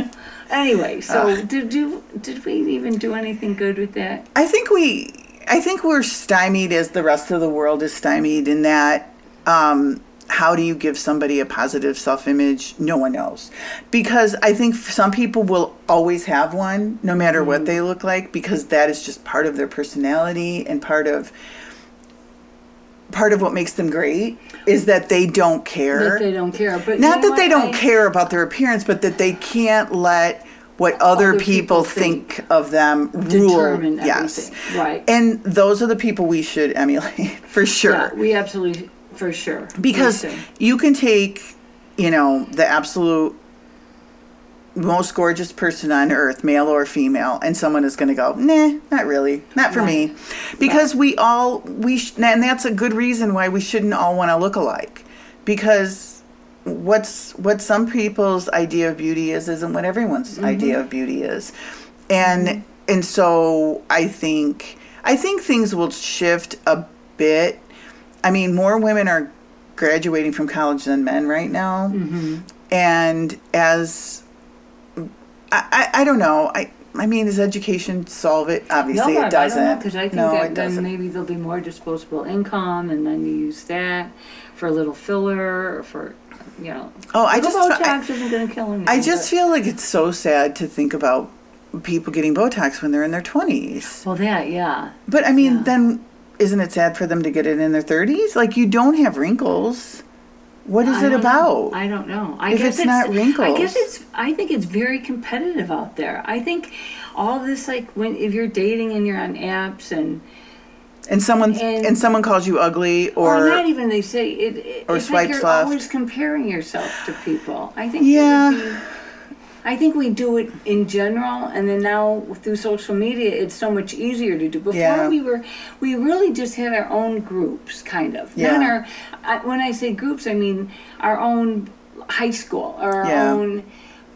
Anyway, so Ugh. did you did we even do anything good with that? I think we, I think we're stymied as the rest of the world is stymied in that. Um, how do you give somebody a positive self-image? No one knows, because I think some people will always have one, no matter what mm-hmm. they look like, because that is just part of their personality and part of part of what makes them great is that they don't care. That they don't care, but Not that they don't I- care about their appearance, but that they can't let what other, Other people, people think, of them rule. Determine yes. Right. And those are the people we should emulate for sure. Yeah, we absolutely for sure. Because you can take, you know, the absolute most gorgeous person on earth, male or female, and someone is going to go, nah, not really, not for me, Right. because we all we sh- and that's a good reason why we shouldn't all want to look alike, because what's what some people's idea of beauty is isn't what everyone's Mm-hmm. idea of beauty is, and and so I think I think things will shift a bit. I mean, more women are graduating from college than men right now, Mm-hmm. and as I, I I don't know I. I mean, does education solve it? Obviously, no, it doesn't. I because I think no, that then maybe there'll be more disposable income, and then you use that for a little filler or for, you know. Oh, I just- I- Botox isn't going to kill anything. I just but- feel like it's so sad to think about people getting Botox when they're in their 20s. well that yeah. But I mean, Yeah. then isn't it sad for them to get it in their 30s? Like, you don't have wrinkles. What is I it know. about? I don't know. I If guess it's not wrinkles. I guess it's. I think it's very competitive out there. I think all this like when if you're dating and you're on apps and and someone and- and, someone calls you ugly or, or, not even they say it. it or it's like swipes you're left. always comparing yourself to people. I think. Yeah. That would be, I think we do it in general, and then now through social media, it's so much easier to do. Before Yeah. we were, we really just had our own groups, kind of. Yeah. Our. I, when I say groups, I mean our own high school, our Yeah. own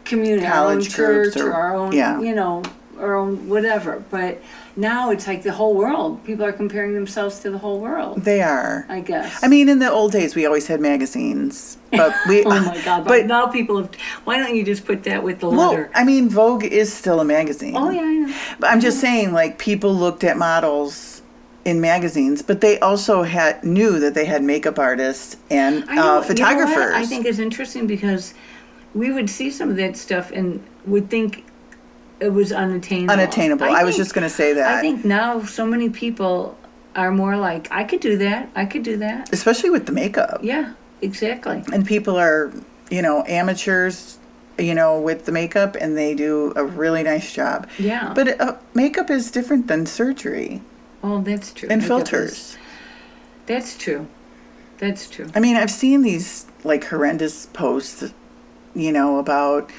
community, our own College groups church, or, or- our own, yeah. you know, our own whatever. But now it's like the whole world. People are comparing themselves to the whole world. they are. I guess. I mean, in the old days, we always had magazines, but we. Oh my God! But, But now people have. Why don't you just put that with the well, letter? I mean, Vogue is still a magazine. oh yeah, I know. But I'm just saying, like people looked at models in magazines, but they also had knew that they had makeup artists and I know, uh, photographers. You know? I think it's interesting because we would see some of that stuff and would think it was unattainable. unattainable. I, was think- just going to say that, I think now so many people are more like, I could do that. I could do that. especially with the makeup, Yeah, exactly. and people are, you know, amateurs, you know, with the makeup, and they do a really nice job. Yeah. But uh, makeup is different than surgery oh, that's true. and Makeup filters. is- That's true. That's true. I mean, I've seen these like horrendous posts, you know, about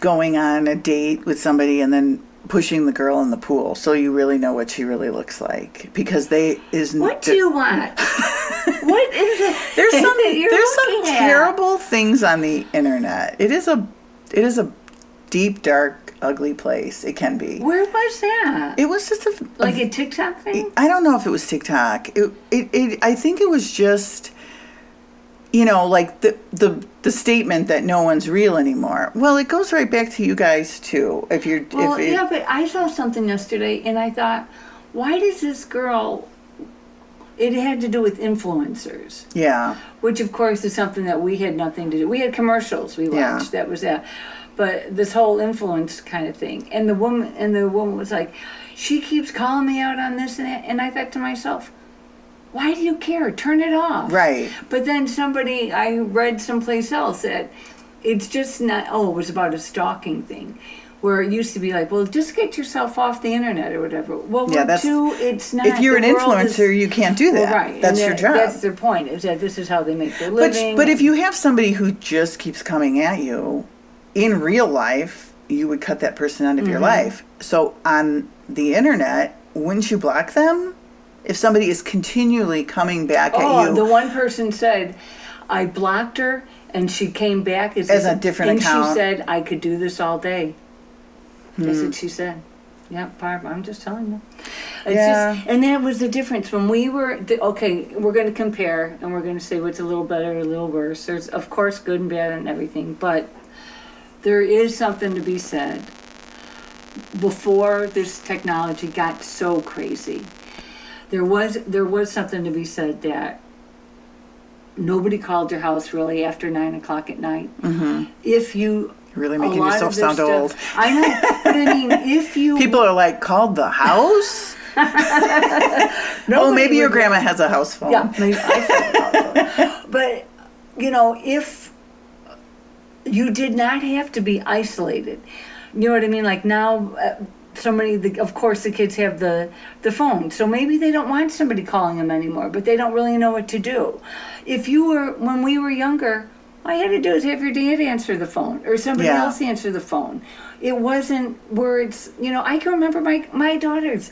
going on a date with somebody and then pushing the girl in the pool so you really know what she really looks like because they is What do you want? what is it? there's some there's some at? terrible things on the internet. It is a it is a deep dark ugly place. It can be. Where was that? It was just a like a TikTok thing? I don't know if it was TikTok. It, it, it I think it was just, you know, like the the the statement that no one's real anymore. Well, it goes right back to you guys too. If you're, Well, if it, yeah, but I saw something yesterday and I thought, why does this girl? It had to do with influencers, yeah, which of course is something that we had nothing to do. We had commercials we Yeah. watched. That was that. But this whole influence kind of thing, and the woman and the woman was like, she keeps calling me out on this and that, and I thought to myself, why do you care? Turn it off. right. But then somebody, I read someplace else that it's just not, oh, it was about a stalking thing. Where it used to be like, well, just get yourself off the internet or whatever. Well, Yeah, that's- too, it's not. If you're an world is- influencer, you can't do Well, that. right. That's your job. That's their point, is that this is how they make their but living. but if you have somebody who just keeps coming at you in real life, you would cut that person out of Mm-hmm. your life. So on the internet, wouldn't you block them? If somebody is continually coming back oh, at you, the one person said, I blocked her and she came back as, As a different and account. she said, I could do this all day. That's Hmm. what she said. Yeah, Barb, I'm just telling you. It's Yeah. just, and that was the difference when we were the, okay. We're going to compare, and we're going to say what's a little better, or a little worse. There's of course good and bad and everything, but there is something to be said. Before this technology got so crazy, there was there was something to be said that nobody called your house really after nine o'clock at night. Mm-hmm. If you really making yourself sound stuff- old. I know, but I mean, if you People are like, called the house? oh, maybe your grandma has a house phone. Yeah, maybe I said also. But you know, if you did not have to be isolated, you know what I mean. Like now, uh, so many. The, of course, the kids have the the phone, so maybe they don't want somebody calling them anymore. But they don't really know what to do. If you were when we were younger. All you had to do is have your dad answer the phone or somebody Yeah. else answer the phone. It wasn't words you know, I can remember my, my daughters.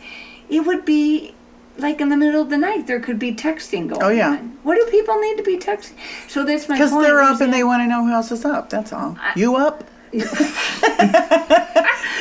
It would be like in the middle of the night, there could be texting going Oh, yeah. on. What do people need to be texting? So that's my Because they're up and they want to know who else is up. That's all. you up?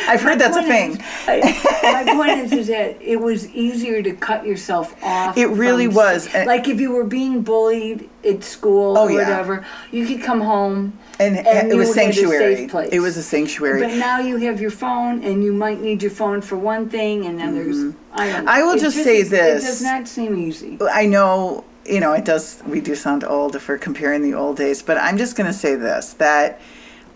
I've heard that's a thing. I- my point is, is that it was easier to cut yourself off. It really from- was. Like if you were being bullied at school Oh, or yeah. whatever, you could come home And, and it was had a safe sanctuary. place. It was a sanctuary. But now you have your phone, and you might need your phone for one thing, and then there's I don't. Mm-hmm. I will it just say is- this. It does not seem easy. I know, you know, it does, we do sound old if we're comparing the old days, but I'm just going to say this that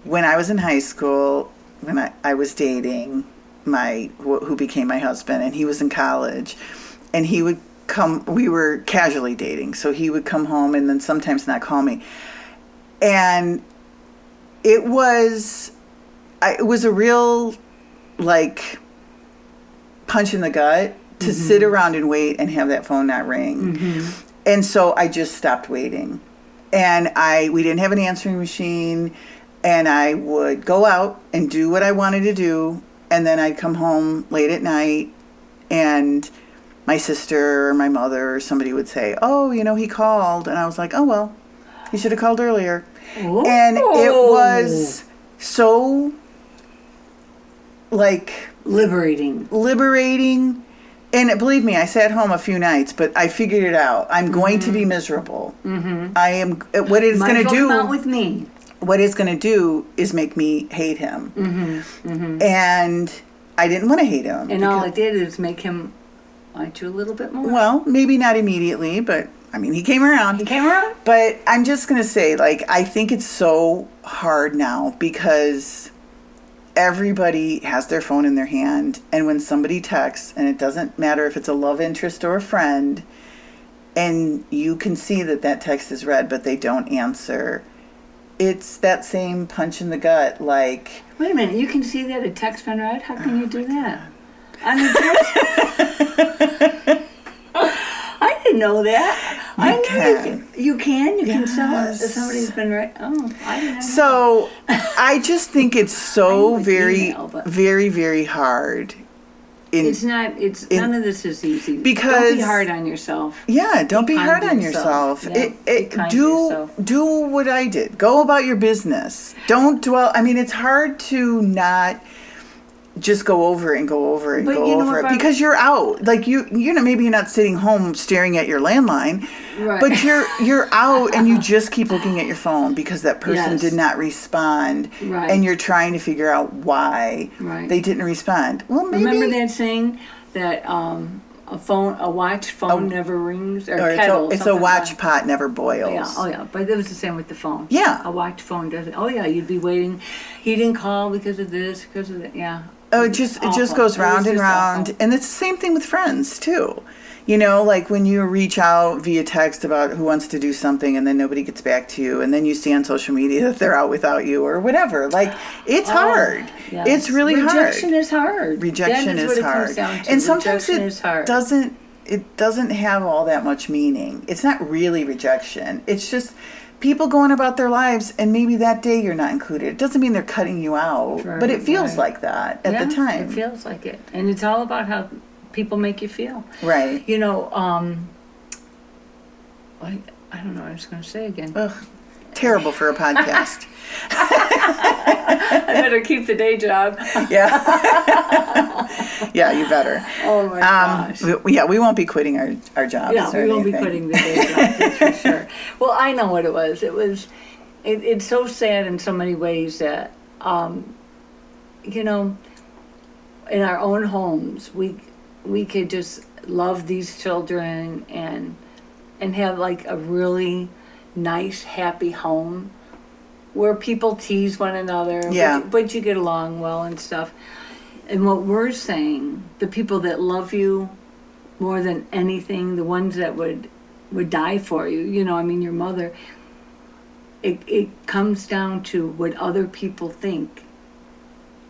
when I was in high school, when I, I was dating my, who became my husband, and he was in college, and he would come, we were casually dating, so he would come home and then sometimes not call me. And it was, I, it was a real, like, punch in the gut to mm-hmm. sit around and wait and have that phone not ring. Mm-hmm. And so I just stopped waiting. And I we didn't have an answering machine and I would go out and do what I wanted to do and then I'd come home late at night and my sister or my mother or somebody would say, "Oh, you know, he called." And I was like, "Oh well. He should have called earlier." And it was so like liberating. liberating. And believe me, I sat home a few nights, but I figured it out. I'm going to be miserable. Mm-hmm. I am. What it's going to do, out with me. What it's going to do, is make me hate him. Mm-hmm. And I didn't want to hate him. And all it did is make him like you a little bit more. well, maybe not immediately, but I mean, he came around. he came around. But I'm just going to say, like, I think it's so hard now because everybody has their phone in their hand. And when somebody texts, and it doesn't matter if it's a love interest or a friend, and you can see that that text is read, but they don't answer, it's that same punch in the gut. Like, Wait a minute, you can see that a text been read? How can you oh do that? I mean, I didn't know that. I know can. You, you can. You can tell Yes. if somebody's been read. Oh, I didn't know. so I just think it's so very, email, very, very hard. In, it's not. It's in- none of this is easy. don't Because- be hard on yourself. Yeah, don't be, kind hard on yourself. yourself. Yeah, it, be do yourself. do what I did. Go about your business. Don't dwell. I mean, it's hard to not just go over and go over and But go you know over it because you're out. Like you, you know, maybe you're not sitting home staring at your landline, Right. but you're you're out and you just keep looking at your phone because that person Yes. did not respond, Right. and you're trying to figure out why Right. they didn't respond. Well, maybe Remember that saying that um, a phone, a watch phone never rings, or, or it's kettle. a, it's a watch like- pot never boils. Yeah, oh yeah, but it was the same with the phone. Yeah. a watch phone doesn't. Oh yeah, you'd be waiting. He didn't call because of this, because of that. Yeah. Oh, it just it just goes round and round, awful. and it's the same thing with friends too. You know, like when you reach out via text about who wants to do something, and then nobody gets back to you, and then you see on social media that they're out without you or whatever. Like it's oh, hard. Oh, Yes. It's really Rejection hard. Rejection is hard. Rejection is, is hard, It comes down to. and sometimes Rejection it hard. doesn't. It doesn't have all that much meaning. It's not really rejection. It's just people going about their lives, and maybe that day you're not included. It doesn't mean they're cutting you out, Right, but it feels right. like that at yeah, the time. It feels like it, and it's all about how people make you feel. right. You know, um, I, I don't know what I was going to say again. Ugh, terrible for a podcast. I better keep the day job. yeah. yeah, you better. Oh my Um, gosh. we- yeah, we won't be quitting our, our jobs. Yeah, we won't be anything. quitting the day job, that's for sure. Well, I know what it was. It was, it, it's so sad in so many ways that, um, you know, in our own homes, we we could just love these children and and have like a really nice, happy home where people tease one another, but- Yeah. but you get along well and stuff. And what we're saying, the people that love you more than anything, the ones that would would die for you, you know, I mean your mother, it it comes down to what other people think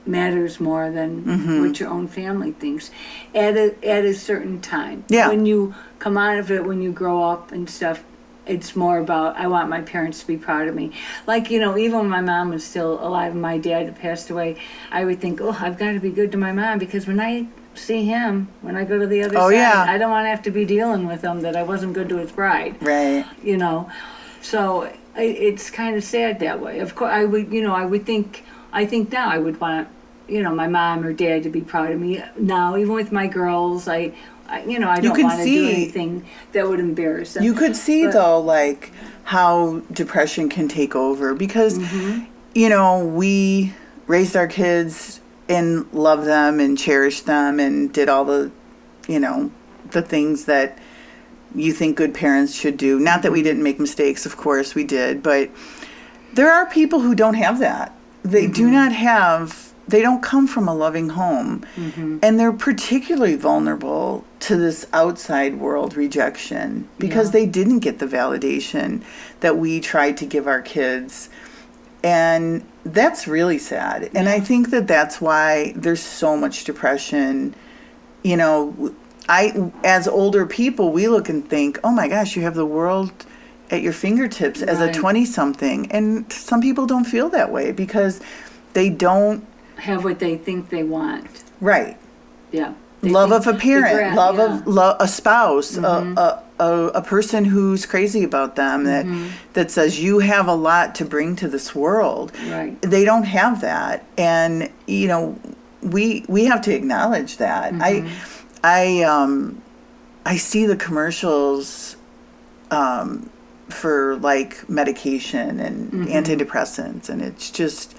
matters more than Mm-hmm. what your own family thinks at a at a certain time. Yeah. When you come out of it when you grow up and stuff, it's more about I want my parents to be proud of me. Like, you know, even when my mom was still alive and my dad had passed away, I would think, Oh, I've got to be good to my mom because when I see him when I go to the other Oh, side. yeah. I don't want to have to be dealing with him that I wasn't good to his bride Right. you know so it's kind of sad that way of course i would you know i would think i think now i would want you know my mom or dad to be proud of me now even with my girls i, I you know i don't want to do see- anything that would embarrass them You could see But- though, like how depression can take over because, Mm-hmm. you know, we raised our kids and loved them and cherished them and did all the, you know, the things that you think good parents should do. Not that we didn't make mistakes, of course we did, but there are people who don't have that. They Mm-hmm. do not have, they don't come from a loving home. Mm-hmm. And they're particularly vulnerable to this outside world rejection because Yeah. they didn't get the validation that we tried to give our kids. And that's really sad. And I think that that's why there's so much depression. You know, I as older people, we look and think, "Oh my gosh, you have the world at your fingertips as a 20 something." And some people don't feel that way because they don't have what they think they want right yeah love of a parent, love yeah. Mm-hmm. of lo- a spouse, a, a, a, a person who's crazy about them that Mm-hmm. that says you have a lot to bring to this world. Right. They don't have that, and you know we we have to acknowledge that. Mm-hmm. I I um I see the commercials um for like medication and Mm-hmm. antidepressants, and it's just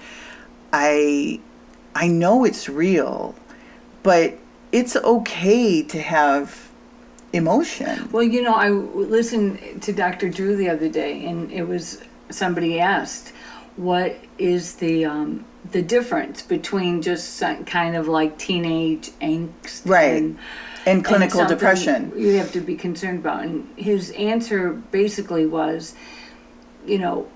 I I know it's real, but it's okay to have emotion. Well, you know, I listened to Dr. Drew the other day, and it was somebody asked, "What is the um, the difference between just kind of like teenage angst, Right. and, And clinical something depression. You have to be concerned about." And his answer basically was, you know,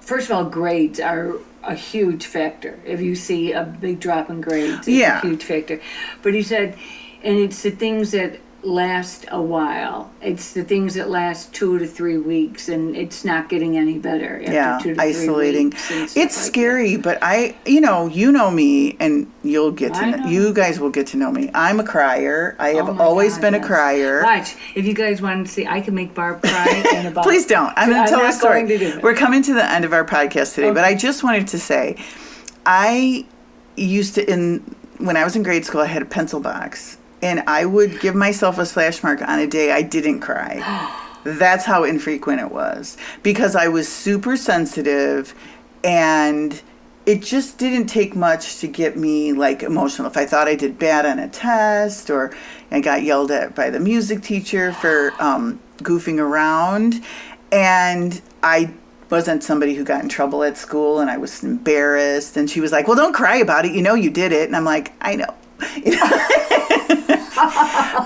first of all, grades are a huge factor. If you see a big drop in grades, it's Yeah. a huge factor. But he said, and it's the things that last a while. It's the things that last two to three weeks, and it's not getting any better after yeah, two to isolating. three weeks. It's like scary, but I, you know, you know me, and you'll get to know, you guys will get to know me. I'm a crier. I oh have Oh always God, been a crier. Watch, if you guys want to see, I can make Barb cry in about. Please don't. I'm going to tell a story. We're coming to the end of our podcast today, but I just wanted to say, I used to in when I was in grade school, I had a pencil box, and I would give myself a slash mark on a day I didn't cry. That's how infrequent it was because I was super sensitive, and it just didn't take much to get me like emotional. If I thought I did bad on a test or I got yelled at by the music teacher for um, goofing around, and I wasn't somebody who got in trouble at school and I was embarrassed, and she was like, "Well, don't cry about it. You know you did it." And I'm like, "I know." You know?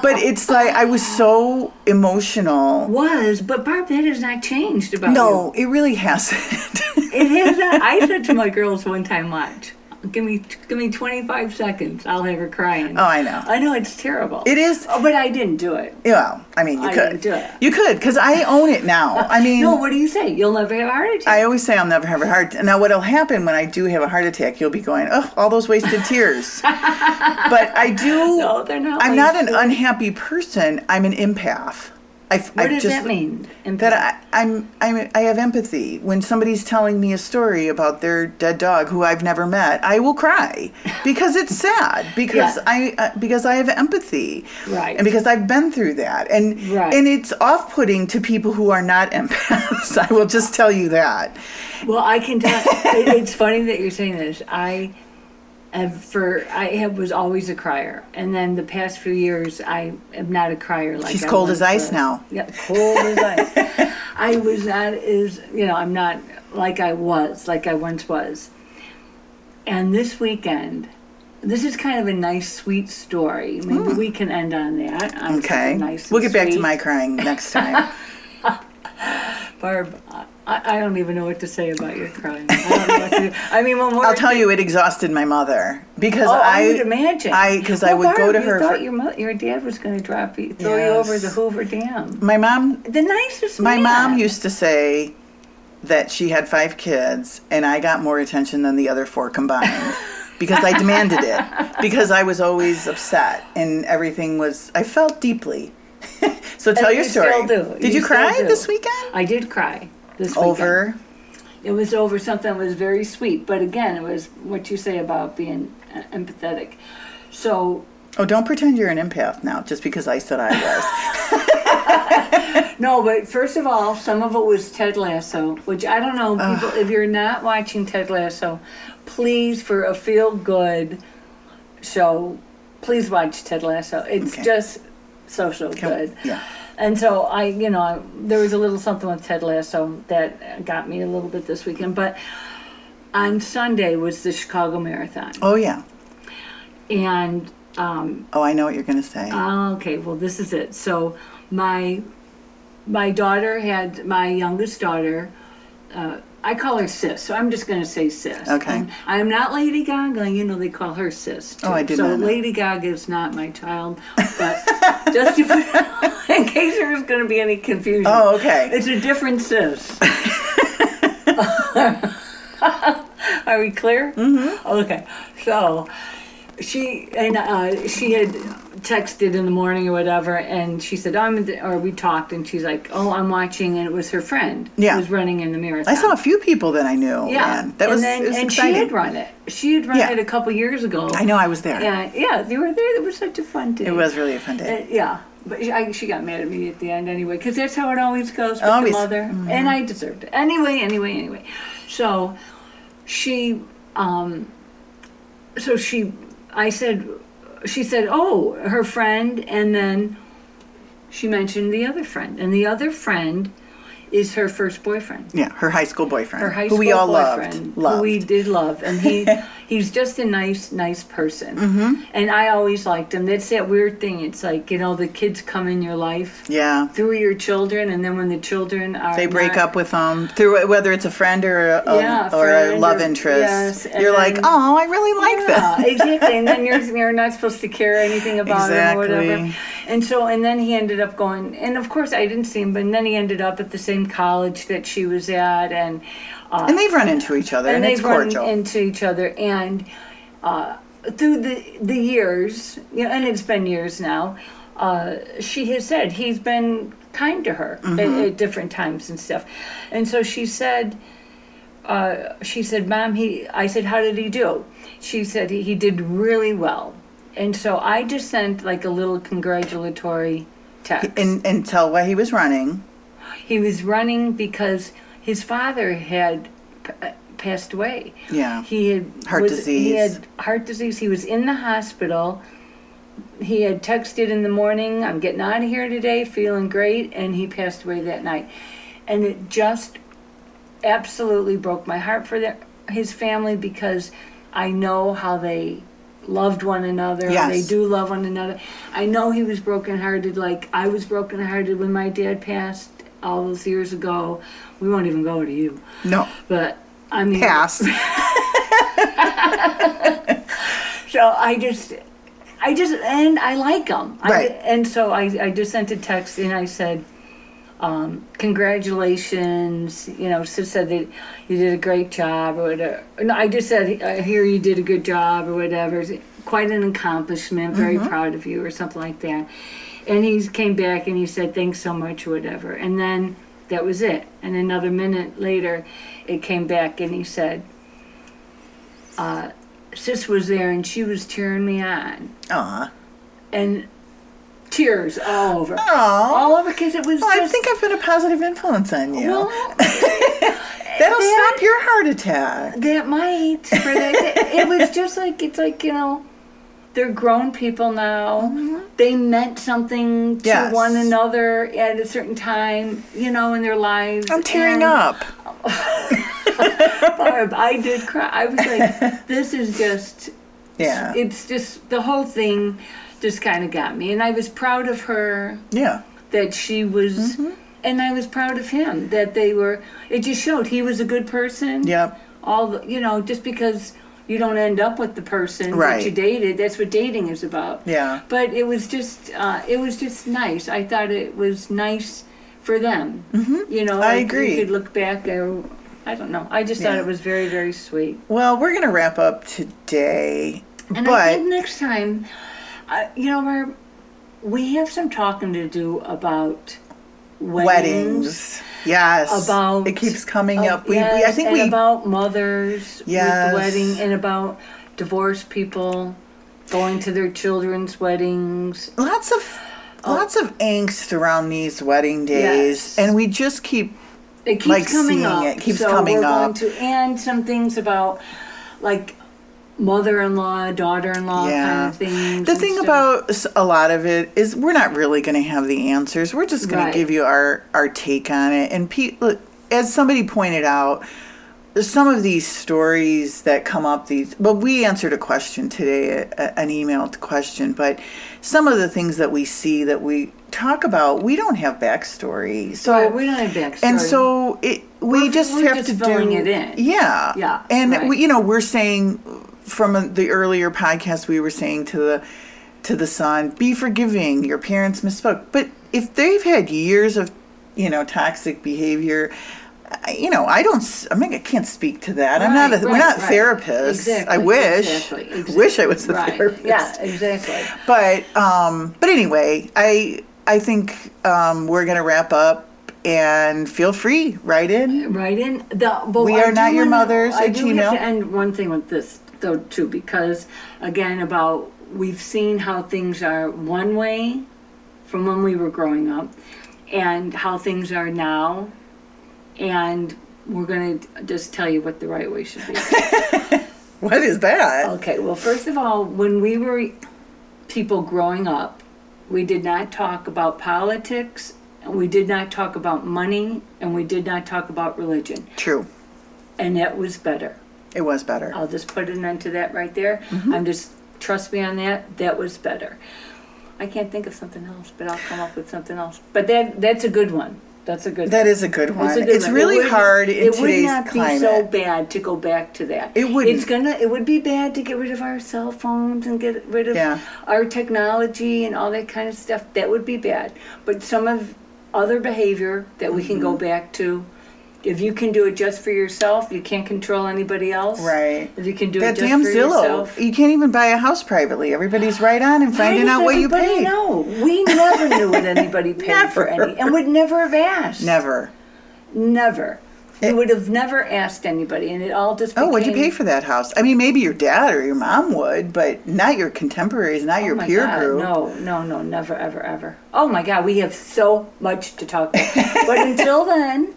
But it's like I was so emotional. Was, but Barb, that has not changed about No, it really hasn't. you. It has not. I said to my girls one time, watch, give me, give me 25 seconds, I'll have her crying. oh, I know. I know it's terrible. It is. Oh, but I didn't do it. Well, I mean, you I could. didn't do it. You could, because I own it now. I mean, No, what do you say? You'll never have a heart attack. I always say I'll never have a heart. Attack. Now, what'll happen when I do have a heart attack? You'll be going, oh, all those wasted tears. but I do. no, they're not. I'm not an unhappy person. I'm an empath. I, What I does just, that mean? That I, I'm, I'm, I have empathy. When somebody's telling me a story about their dead dog who I've never met, I will cry because it's sad. Because Yeah. I, uh, because I have empathy, Right. And because I've been through that, and Right. and it's off-putting to people who are not empaths. I will just tell you that. Well, I can tell. it, it's funny that you're saying this. I have for I have was always a crier, and then the past few years I am not a crier. Like She's I cold as ice now. Yeah, cold as ice. I was not as you know. I'm not like I was, like I once was. And this weekend, this is kind of a nice, sweet story. Maybe we can end on that. on Hmm. Okay, something nice. we'll and get back to sweet. my crying next time. Barb. I, I don't even know what to say about your crying. I don't know what to do. I mean, when we're I'll tell you, it exhausted my mother because Oh, I, I, would imagine. I because I Well, would go Barb, to you her. thought your mo- your dad was going to drop you, throw you over Yes. the Hoover Dam. my mom, The nicest. my man. mom used to say that she had five kids and I got more attention than the other four combined. because I demanded it because I was always upset and everything was I felt deeply. so tell And your you story. still do. Did you, You still cry do. this weekend? I did cry this weekend. Over. It was over something that was very sweet, but again, it was what you say about being uh, empathetic. So Oh, don't pretend you're an empath now just because I said I was. no, but first of all, some of it was Ted Lasso, which I don't know. People, if you're not watching Ted Lasso, please, for a feel good show, please watch Ted Lasso. It's Okay. just so so good. yeah. And so I, you know, I, there was a little something with Ted Lasso that got me a little bit this weekend. But on Sunday was the Chicago Marathon, Oh yeah. and um, Oh, I know what you're going to say. okay, well this is it. So my my daughter had my youngest daughter. Uh, I call her sis, so I'm just going to say sis. Okay. I'm, I'm not Lady Gaga. You know they call her sis. Too. Oh, I did So not know. Lady Gaga is not my child, but just to put, in case there's going to be any confusion. oh, okay. It's a different sis. Are we clear? Mm-hmm. Okay. So she and uh, she had texted in the morning or whatever, and she said, "I'm," or we talked, and she's like, "Oh, I'm watching," and it was her friend Yeah. who was running in the marathon. I saw a few people that I knew. Yeah, man. That was, and, then, was and exciting. she had run it. She had run Yeah. it a couple years ago. I know I was there. Yeah, yeah, you were there. It was such a fun day. It was really a fun day. Uh, yeah, but she, I, she got mad at me at the end anyway, because that's how it always goes with Always. the mother. And I deserved it. Anyway, anyway, anyway. So she, um, so she, I said, she said, oh, her friend, and then she mentioned the other friend. And the other friend is her first boyfriend. yeah, her high school boyfriend, Her high school who we all boyfriend, loved. Loved. who we did love, and he he's just a nice, nice person. Mm-hmm. And I always liked him. That's that weird thing. It's like you know the kids come in your life yeah. through your children, and then when the children are They break not- up with them through whether it's a friend or a, Yeah, or a love or- interest. yes, You're like, oh, I really like Yeah, them. exactly. And then you're you're not supposed to care anything about him or whatever. And so and then he ended up going. And of course I didn't see him, but then he ended up at the same college that she was at, and. Uh, And they've run into each other, and, and they've run cordial. into each other and uh, through the the years you know and it's been years now uh, she has said he's been kind to her at, at different times and stuff and so she said uh, she said mom he i said how did he do she said he, he did really well and so i just sent like a little congratulatory text and and tell why he was running. he was running because his father had p- uh, passed away Yeah. he had Heart was- He disease. had heart disease. He was in the hospital. He had texted in the morning, "I'm getting out of here today, feeling great," and he passed away that night. And it just absolutely broke my heart for their, his family because I know how they loved one another. how They do love one another. I know he was brokenhearted like I was brokenhearted when my dad passed all those years ago. We won't even go to you, No, but I mean, pass. So I just, I just, and I like them. Right. I, and so I, I just sent a text and I said, um, congratulations. You know, Sis said that you did a great job or whatever. No, I just said, I hear you did a good job or whatever. It's quite an accomplishment. Very proud of you or something like that. And he came back and he said, thanks so much or whatever. And then that was it. And another minute later, it came back and he said, uh, Sis was there and she was cheering me on. Aw. And tears all over. Aw. All over because it was Well, I think I've been a positive influence on you. well, That'll that- stop your heart attack. that might. For that, it was just like, it's like, you know, they're grown people now. They meant something to Mm-hmm. Yes. one another at a certain time, you know, in their lives. I'm tearing and- up. Barb, I did cry. I was like, this is just Yeah. it's just the whole thing just kind of got me and i was proud of her Yeah. that she was Mm-hmm. and i was proud of him that they were it just showed he was a good person Yep. all the you know just because you don't end up with the person Right. that you dated that's what dating is about Yeah. but it was just uh, it was just nice i thought it was nice for them mm-hmm. you know I like agree. you could look back or I don't know. I just thought it was very, very sweet. Well, we're gonna wrap up today, And but I think next time, uh, you know, Barb, we have some talking to do about weddings. weddings. Yes. About it keeps coming uh, up. We, we I think and we about mothers Yes. with the wedding, and about divorced people going to their children's weddings. lots of lots of angst around these wedding days, Oh. Yes. and we just keep It keeps Like coming seeing up. it keeps so coming up. To, and some things about like mother-in-law, daughter-in-law Yeah. kind of things. The thing about a lot of it is we're not really going to have the answers. We're just going Right. to give you our our take on it. And Pete, as somebody pointed out, some of these stories that come up, these well, we answered a question today, a, an emailed question, but some of the things that we see that we talk about, we don't have backstory. So Right, we don't have backstory. and so it we We're- just we're have just to filling do it in. Yeah, Yeah, and right. we, you know we're saying from the earlier podcast we were saying to the to the son, be forgiving. Your parents misspoke, but if they've had years of you know toxic behavior. I- You know, I don't. I mean, I can't speak to that. I'm not. A, Right, we're not right. therapists. Exactly, I wish. exactly, exactly. Wish I was a right. therapist. Yeah, exactly. But um, but anyway, I I think um, we're gonna wrap up and feel free, write in. Right in the. We I are not your mothers I do Gmail. have to end one thing with this though too, because again about we've seen how things are one way from when we were growing up, and how things are now, and we're gonna just tell you what the right way should be. What is that? Okay, well, first of all, when we were people growing up, we did not talk about politics, and we did not talk about money, and we did not talk about religion. True. And that was better. It was better. I'll just put an end to that right there. Mm-hmm. I'm just, trust me on that, that was better. I can't think of something else, but I'll come up with something else. But that that's a good one. That's a good That is a good one. It's, a good it's one. It really would- hard in it would not be so bad to go back to that. It wouldn't. It's gonna. It would be bad to get rid of our cell phones and get rid of Yeah. our technology and all that kind of stuff. That would be bad. But some of other behavior that we can Mm-hmm. go back to. If you can do it just for yourself, you can't control anybody else. Right. If you can do that it just damn for Zillow. yourself. You can't even buy a house privately. Everybody's right on and finding out what you paid. know? We never knew what anybody paid for any, and would never have asked. Never. Never. It- you would have never asked anybody, and it all just. Oh, what'd you pay for that house? I mean, maybe your dad or your mom would, but not your contemporaries, not oh your Oh my peer God, group. No, no, no, never, ever, ever. Oh my God, we have so much to talk about. but until then,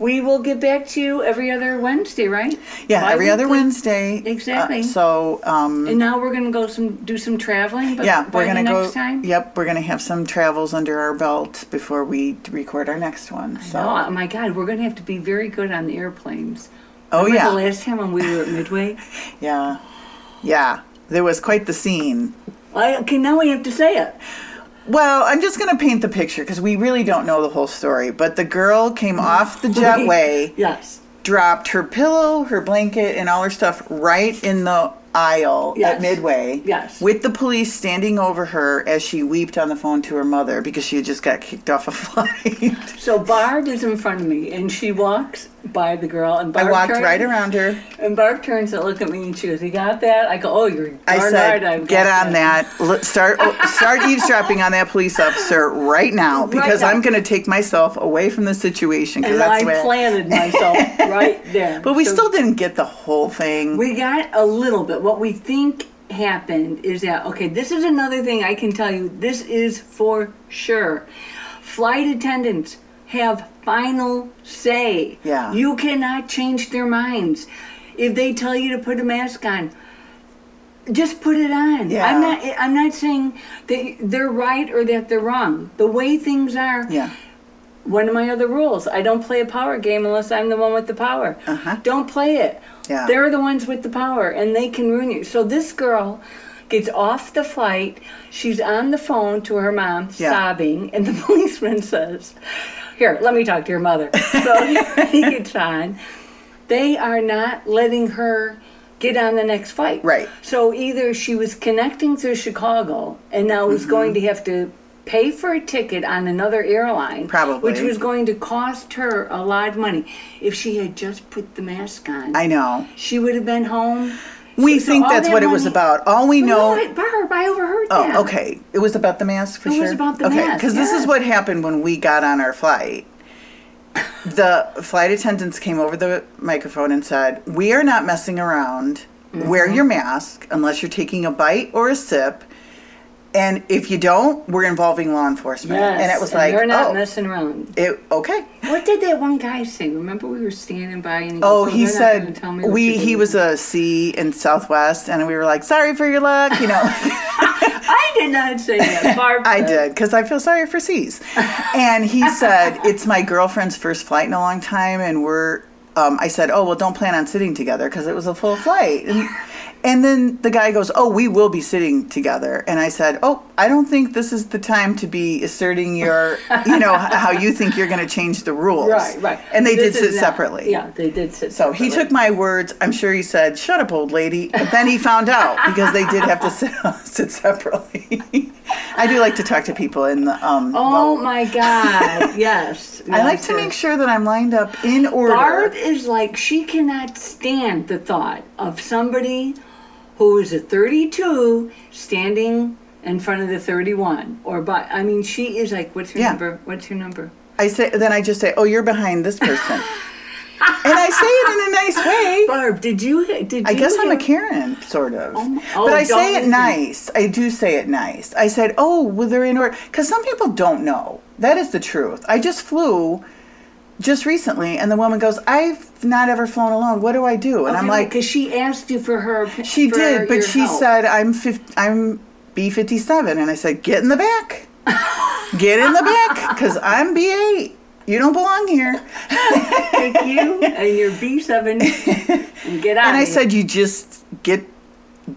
we will get back to you every other Wednesday, right? Yeah, every other. Wednesday. Exactly. Uh, so, um, And now we're gonna go some do some traveling. But yeah, we're gonna go. next time. Yep, we're gonna have some travels under our belt before we record our next one. So, Oh my God, we're gonna have to be very good on the airplanes. oh Remember yeah, the last time when we were at Midway? yeah, yeah. There was quite the scene. I, okay, now we have to say it. Well, I'm just going to paint the picture because we really don't know the whole story. But the girl came mm-hmm. off the jetway, Yes. dropped her pillow, her blanket, and all her stuff right in the aisle Yes. at Midway. Yes. With the police standing over her as she wept on the phone to her mother because she had just got kicked off a flight. So Barb is in front of me, and she walks by the girl, and Barb I walked turns, right around her. And Barb turns to look at me, and she goes, "You got that?" I go, "Oh, you're I said, right "Get on that. Let- Start start eavesdropping on that police officer right now because now. I'm going to take myself away from the situation because And I planted myself right there. But we So still didn't get the whole thing. we got a little bit. What we think happened is that okay. This is another thing I can tell you. This is for sure. Flight attendants have final say. Yeah. You cannot change their minds. If they tell you to put a mask on, just put it on. Yeah. I'm not I'm not saying that they're right or that they're wrong. The way things are, yeah. one of my other rules, I don't play a power game unless I'm the one with the power. Uh-huh. Don't play it. Yeah. They're the ones with the power and they can ruin you. So this girl gets off the flight, she's on the phone to her mom Yeah. sobbing and the policeman says, "Here, let me talk to your mother." So he gets on. They are not letting her get on the next flight. Right. So either she was connecting through Chicago and now was Mm-hmm. going to have to pay for a ticket on another airline, Probably. which was going to cost her a lot of money. If she had just put the mask on, I know. she would have been home. We So- think that's that what it was about. All we know. No, Barb, I overheard that. Oh, okay. It was about the mask for It sure. was about the okay, mask, because this is what happened when we got on our flight. The flight attendants came over the microphone and said, "We are not messing around. Wear Mm-hmm. your mask unless you're taking a bite or a sip." And if you don't, we're involving law enforcement. Yes, and it was like, you're not oh, messing around. it okay. What did that one guy say? Remember we were standing by and he Oh, goes, he "They're not said tell me we. He do." was a C in Southwest, and we were like, "Sorry for your luck," you know. I did not say that. Barb I did because I feel sorry for C's. And he said, It's my girlfriend's first flight in a long time. And we're, um, I said, Oh, well, don't plan on sitting together because it was a full flight. And, and then the guy goes, Oh, we will be sitting together. And I said, Oh, I don't think this is the time to be asserting your, you know, how you think you're going to change the rules. Right, right. And they This did sit not- separately. Yeah, they did sit So separately. he took my words. I'm sure he said, "Shut up, old lady." But then he found out because they did have to sit sit separately. I do like to talk to people in the um. Oh my God! Yes, I like to make sure that I'm lined up in order. Barb is like she cannot stand the thought of somebody who is a 32 standing in front of the 31 or by. I mean, she is like, "What's your Yeah. number? What's your number?" I say then I just say, "Oh, you're behind this person," and I say it in a nice way. Barb, did you? Did I you guess I'm a Karen, sort of. my- oh, but I say it nice. I do say it nice. I said, "Oh, well, they're in order," because some people don't know. That is the truth. I just flew just recently, and the woman goes, "I've not ever flown alone. What do I do?" And I'm like, because she asked you for her. "She for did, but she help. said I'm 50, I'm B57," and I said, "Get in the back, get in the back, because I'm B8." You don't belong here. Take you and your B7 and get out. And I here. said, you just get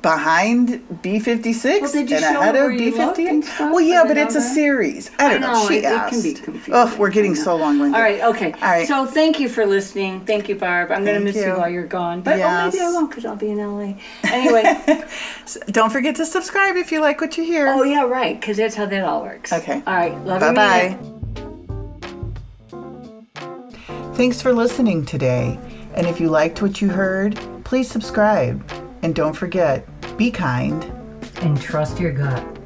behind B56 Well, and show ahead of looked and B58. Well, yeah, but it's a series. I I don't know. know, She it, it asked. can be confusing. Oh, we're getting so long-winded. All right, okay. All right. So thank you for listening. Thank you, Barb. I'm going to miss you. you. while you're gone, but oh, maybe I won't because I'll be in LA. Anyway. Don't forget to subscribe if you like what you hear. oh yeah, right. Because that's how that all works. Okay. All right. Love you. Bye bye. Thanks for listening today. And if you liked what you heard, please subscribe. And don't forget, be kind. And trust your gut.